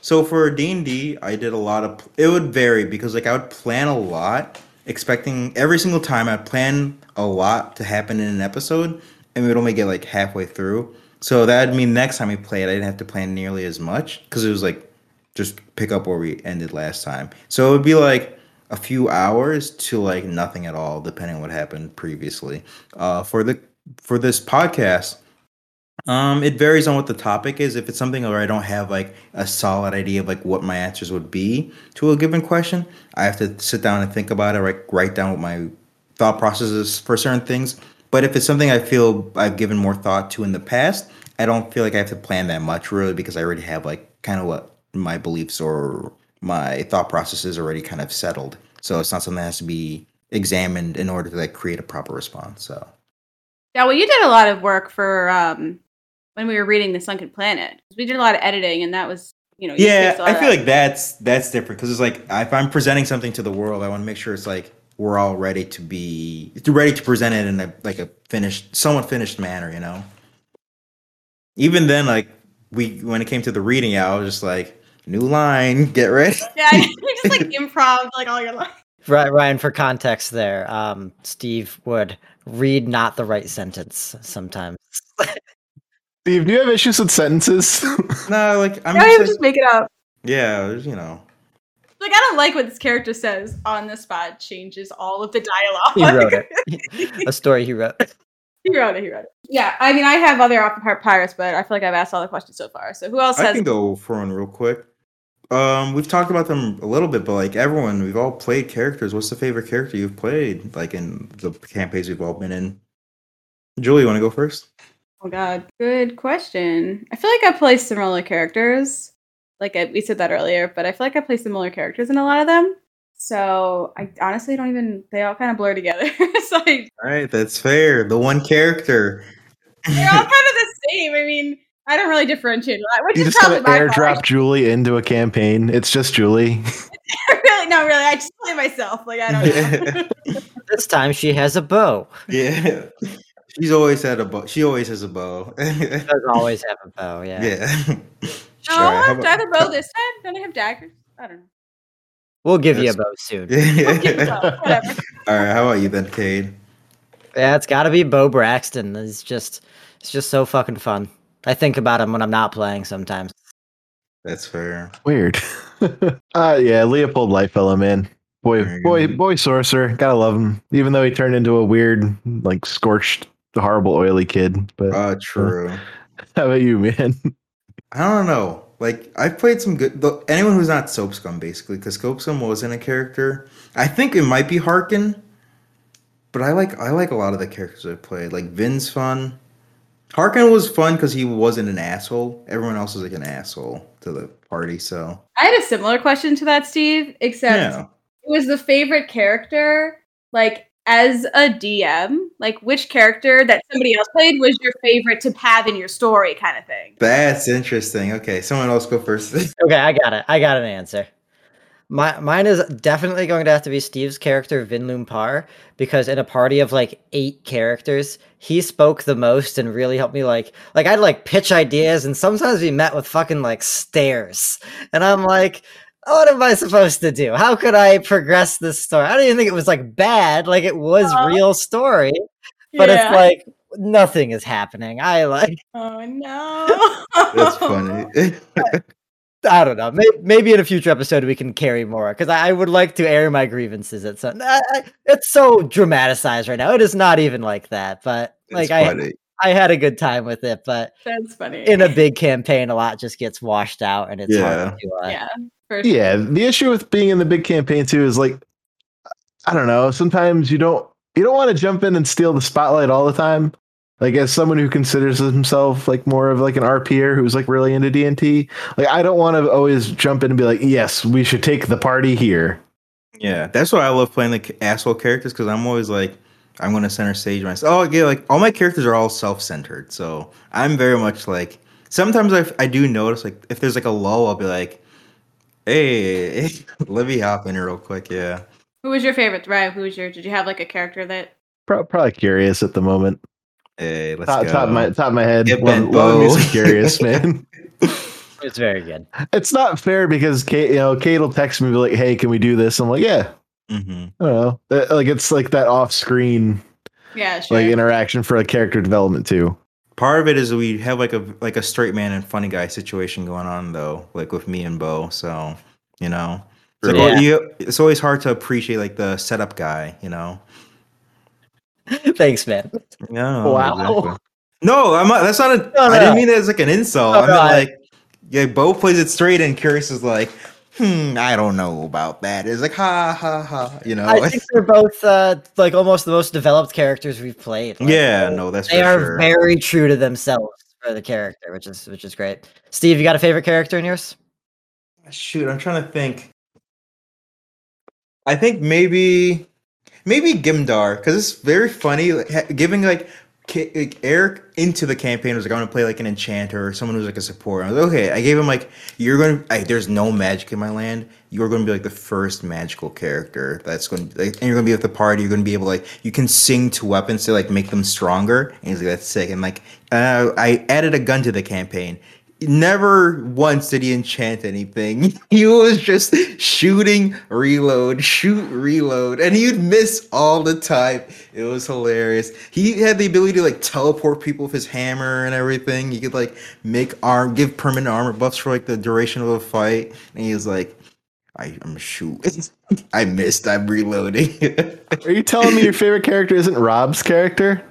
So for D and D, I did a lot of. It would vary because like I would plan a lot, expecting every single time I'd plan a lot to happen in an episode, and we would only get like halfway through. So that'd mean next time we played, I didn't have to plan nearly as much because it was like just pick up where we ended last time. So it would be like a few hours to like nothing at all, depending on what happened previously. Uh, for the for this podcast, um, it varies on what the topic is. If it's something where I don't have like a solid idea of like what my answers would be to a given question, I have to sit down and think about it, write write down what my thought processes for certain things. But if it's something I feel I've given more thought to in the past, I don't feel like I have to plan that much really because I already have like kind of what my beliefs or my thought processes already kind of settled. So it's not something that has to be examined in order to like create a proper response. So Yeah, well, you did a lot of work for um, when we were reading The Sunken Planet. We did a lot of editing, and that was, you know, you yeah i feel like that's that's different because it's like if i'm presenting something to the world i want to make sure it's like we're all ready to be ready to present it in a like a finished somewhat finished manner you know even then like we when it came to the reading i was just like new line get ready Yeah, you just like improv like all your life. Right, Ryan, for context there, um, Steve would read not the right sentence sometimes. Steve, do you have issues with sentences? no like i'm Yeah, just, you like, just make it up. yeah there's, you know Like I don't like what this character says on the spot. Changes all of the dialogue. He wrote it. A story he wrote. he wrote it. He wrote it. Yeah, I mean, I have other off the pirates, but I feel like I've asked all the questions so far. So who else i has? can go for one real quick um we've talked about them a little bit but like everyone we've all played characters what's the favorite character you've played like in the campaigns we've all been in julie you want to go first Oh God, good question. I feel like I play similar characters. Like I, we said that earlier, but I feel like I play similar characters in a lot of them. So I honestly don't even. They all kind of blur together. so I, All right, that's fair. The one character. they're all kind of the same. I mean, I don't really differentiate a lot, which you is just gotta probably my airdrop fault. Julie into a campaign. It's just Julie. really, no, really, I just play myself. Like I don't know. This time she has a bow. yeah. She's always had a bow. She always has a bow. yeah. Does always have a bow, yeah. Oh, All right, how I about- have a bow this time. Don't I have daggers? I don't know. We'll give you a bow soon. I'll give it Yeah. Whatever. All right, how about you then, Cade? Yeah, it's got to be Bo Braxton. It's just, it's just so fucking fun. I think about him when I'm not playing sometimes. That's fair. Weird. uh yeah, Leopold Lightfellow, man. Boy, boy, boy, sorcerer. Gotta love him. Even though he turned into a weird, like scorched, horrible, oily kid. But Uh, true. how about you, man? I don't know. Like I've played some good. The, anyone who's not Soap Scum, basically, because Soap Scum wasn't a character. I think it might be Harkin, but I like I like a lot of the characters I played. Like Vin's fun. Harkin was fun because he wasn't an asshole. Everyone else was like an asshole to the party. So I had a similar question to that, Steve, except yeah, it was the favorite character, like as a DM, like which character that somebody else played was your favorite to have in your story, kind of thing. that's interesting. Okay, someone else go first. Okay, I got it. I got an answer. My mine is definitely going to have to be Steve's character Vinloom Par because in a party of like eight characters, he spoke the most and really helped me like like I'd like pitch ideas and sometimes we met with fucking like stares. And I'm like, what am I supposed to do? How could I progress this story? I don't even think it was like bad, like it was Aw. real story, but it's like nothing is happening. I like oh no. That's funny. I don't know. Maybe, maybe in a future episode we can carry more because I, I would like to air my grievances at some. I, I, it's so dramatized right now. It is not even like that, but like It's I, funny. I had a good time with it. But That's funny. in a big campaign, a lot just gets washed out, and it's Yeah. hard to. Uh, yeah. Sure. Yeah, the issue with being in the big campaign too is like, I don't know. Sometimes you don't you don't want to jump in and steal the spotlight all the time. Like as someone who considers himself like more of like an RPer who's like really into D and D, like I don't want to always jump in and be like, yes, we should take the party here. Yeah, that's why I love playing the c- asshole characters because I'm always like, I'm gonna center stage myself. Oh yeah, like all my characters are all self-centered, so I'm very much like. Sometimes I, I do notice like if there's like a lull, I'll be like, hey, let me hop in here real quick. Yeah, Who was your favorite? Right. Who was your? Did you have like a character that? Pro- probably curious at the moment. Hey, let's Top, go. top of my top of my head. Get Love, bent, love me curious man. It's very good. it's not fair because Cade, you know, Cade will text me be like, "Hey, can we do this?" I'm like, "Yeah." hmm I don't know. Like it's like that off-screen Yeah. Sure. like interaction for like character development too. Part of it is we have like a like a straight man and funny guy situation going on though, like with me and Bo. So you know, it's, like, Yeah. well, you, it's always hard to appreciate like the setup guy. You know. Thanks, man. Yeah. Wow. No, I'm not. That's not a. No, I didn't mean it as like an insult. No, I no, meant like, yeah, Bo plays it straight, and Curious is like, hmm, I don't know about that. It's like, ha ha ha. You know. I think they're both uh, like almost the most developed characters we've played. Like, yeah. No, that's true. they are sure. very true to themselves for the character, which is which is great. Steve, you got a favorite character in yours? Shoot, I'm trying to think. I think maybe, maybe Gimdar because it's very funny. Like, giving like, K- like Eric into the campaign was like, I'm gonna play like an enchanter or someone who's like a support. I was like, okay. I gave him like, you're gonna. There's no magic in my land. You're gonna be like the first magical character that's going. to like, and you're gonna be at the party. You're gonna be able to like, you can sing to weapons to like make them stronger. And he's like, that's sick. And like, uh, I added a gun to the campaign never once did he enchant anything. He was just shooting, reload, shoot, reload, and he'd miss all the time. It was hilarious. He had the ability to like teleport people with his hammer and everything. He could like make arm, give permanent armor buffs for like the duration of a fight. And he was like, I, I'm shoot. I missed. I'm reloading. Are you telling me your favorite character isn't Rob's character?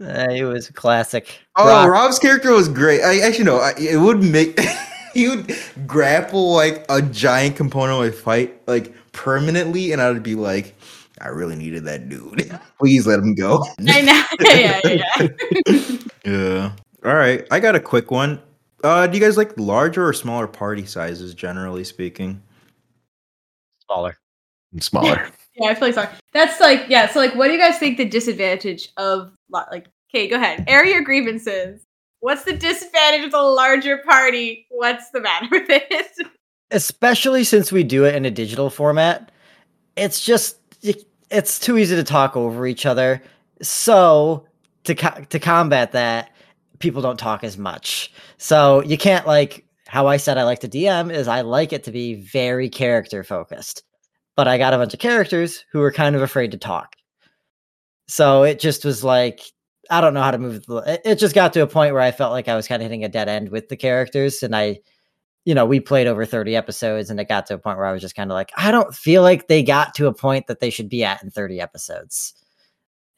Uh, it was a classic. Oh, Rock- Rob's character was great. I actually no, I, it would make he would grapple like a giant component of a fight like permanently, and I'd be like, I really needed that dude. Please let him go. I know. yeah. Yeah. yeah. yeah. All right, I got a quick one. Uh, do you guys like larger or smaller party sizes, generally speaking? smaller. Smaller. Yeah, I feel like sorry. That's like yeah. So like, what do you guys think the disadvantage of like? Okay, go ahead. Air your grievances. What's the disadvantage of the larger party? What's the matter with it? Especially since we do it in a digital format, it's just it's too easy to talk over each other. So to co- to combat that, people don't talk as much. So you can't like how I said I like to DM is I like it to be very character focused. But I got a bunch of characters who were kind of afraid to talk. So it just was like I don't know how to move. The, it- just got to a point where I felt like I was kind of hitting a dead end with the characters, and I, you know, we played over thirty episodes, and it got to a point where I was just kind of like, I don't feel like they got to a point that they should be at in thirty episodes,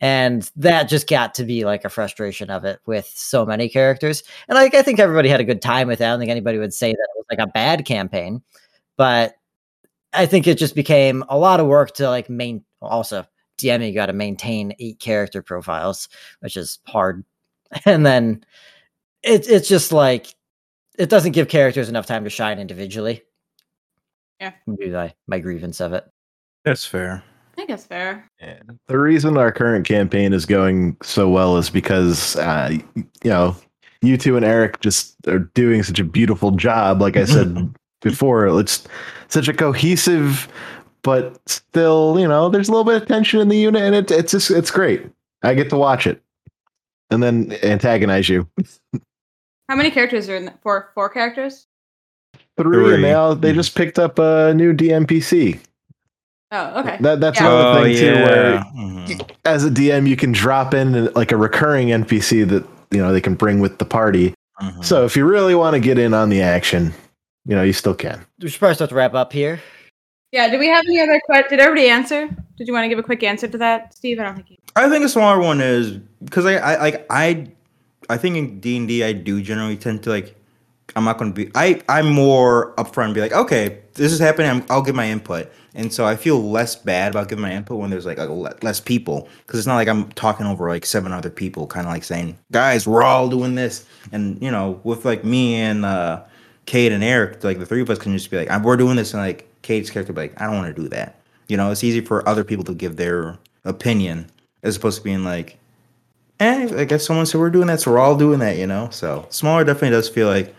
and that just got to be like a frustration of it with so many characters. And like, I think everybody had a good time with it. I don't think anybody would say that it was like a bad campaign, but I think it just became a lot of work to like main. Also, DMing you got to maintain eight character profiles, which is hard. And then it's it's just like it doesn't give characters enough time to shine individually. Yeah. Would be my, my grievance of it. That's fair. I think that's fair. Yeah. The reason our current campaign is going so well is because, uh, you know, you two and Eric just are doing such a beautiful job. Like I said before. It's such a cohesive, but still, you know, there's a little bit of tension in the unit, and it, it's just it's great. I get to watch it, and then antagonize you. How many characters are in that? Four, four characters? Three, Three. and they all, they just picked up a new DMPC. Oh, okay. That that's Yeah. another Oh thing too, where yeah. Mhm. as a DM you can drop in like a recurring NPC that you know they can bring with the party. Mhm. So if you really want to get in on the action, you know you still can. We should probably start to wrap up here. Yeah. Do we have any other questions? Did everybody answer? Did you want to give a quick answer to that, Steve? I don't think you. I think a smaller one is because I, I like I I think in D and D I do generally tend to like I'm not going to be I I'm more upfront and be like okay this is happening I'm, I'll give my input and so I feel less bad about giving my input when there's like a le- less people because it's not like I'm talking over like seven other people kind of like saying guys we're all doing this and you know with like me and uh Cade and Eric like the three of us can just be like we're doing this and like Cade's character be like I don't want to do that you know it's easy for other people to give their opinion as opposed to being like eh, I guess someone said we're doing that, so we're all doing that, you know. So smaller definitely does feel like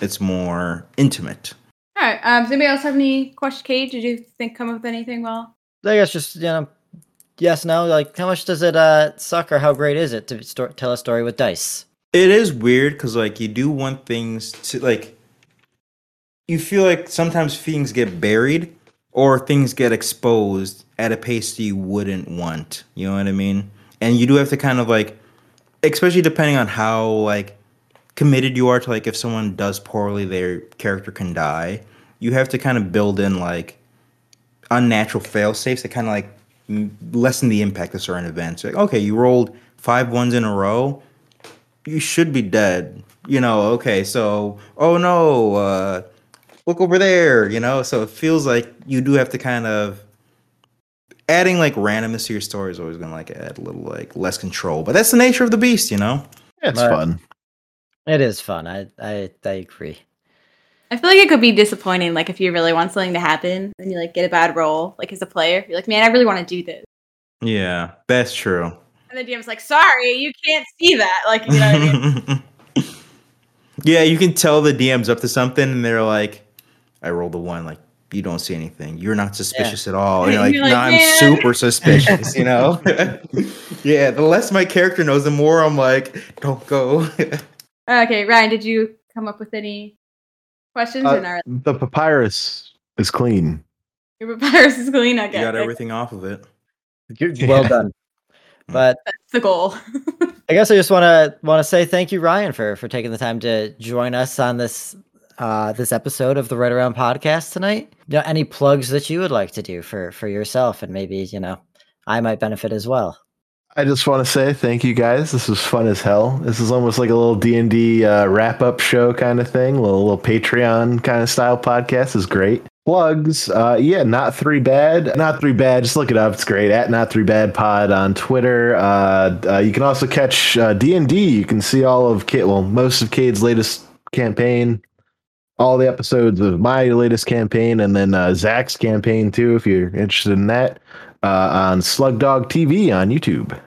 it's more intimate. All right. Um, does anybody else have any questions? Cade, did you think come up with anything? Well, I guess just you know, yes, no. Like, how much does it uh suck, or how great is it to sto- tell a story with dice? It is weird because like you do want things to like. You feel like sometimes things get buried or things get exposed at a pace that you wouldn't want. You know what I mean? And you do have to kind of like, especially depending on how like committed you are to like if someone does poorly, their character can die. You have to kind of build in like unnatural fail safes that kind of like lessen the impact of certain events. Like, okay, you rolled five ones in a row you should be dead. You know, okay, so oh no, uh look over there, you know? So it feels like you do have to kind of adding like randomness to your story is always gonna like add a little like less control. But that's the nature of the beast, you know? It's Right. fun. It is fun. I I, I agree. I feel like it could be disappointing. Like if you really want something to happen and you like get a bad roll, like as a player, you're like, man, I really want to do this. Yeah, that's true. And the DM's like, sorry, you can't see that. Like, you know what I mean? yeah, you can tell the DM's up to something and they're like, I rolled a one, like you don't see anything. You're not suspicious at all. And you're like, You're like, no, I'm "Man." super suspicious, you know? yeah, the less my character knows, the more I'm like, don't go. Okay, Ryan, did you come up with any questions? Uh, or not? The papyrus is clean. Your papyrus is clean. Okay, you got everything off of it. Well done. But that's the goal. I guess I just want to want to say thank you, Ryan, for for taking the time to join us on this uh, this episode of the Right Around podcast tonight. You know, any plugs that you would like to do for for yourself, and maybe you know, I might benefit as well. I just want to say thank you guys. This was fun as hell. This is almost like a little D and D uh, wrap up show kind of thing. A little, little Patreon kind of style podcast is great. Plugs, uh, yeah, not three bad, not three bad. Just look it up; it's great. At not three bad pod on Twitter. Uh, uh, you can also catch D and D. You can see all of Cade, well, most of Cade's latest campaign, all the episodes of my latest campaign, and then uh, Zach's campaign too, if you're interested in that, uh, on Slug Dog TV on YouTube.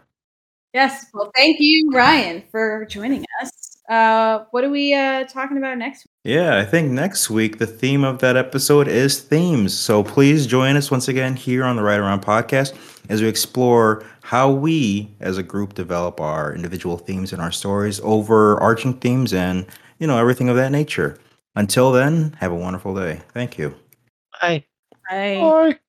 yes. Well, thank you, Ryan, for joining us. Uh, what are we uh, talking about next? Week? Yeah, I think next week the theme of that episode is themes. So please join us once again here on the Right Around podcast as we explore how we as a group develop our individual themes in our stories, overarching themes, and you know, everything of that nature. Until then, have a wonderful day. Thank you. Bye. Bye. Bye.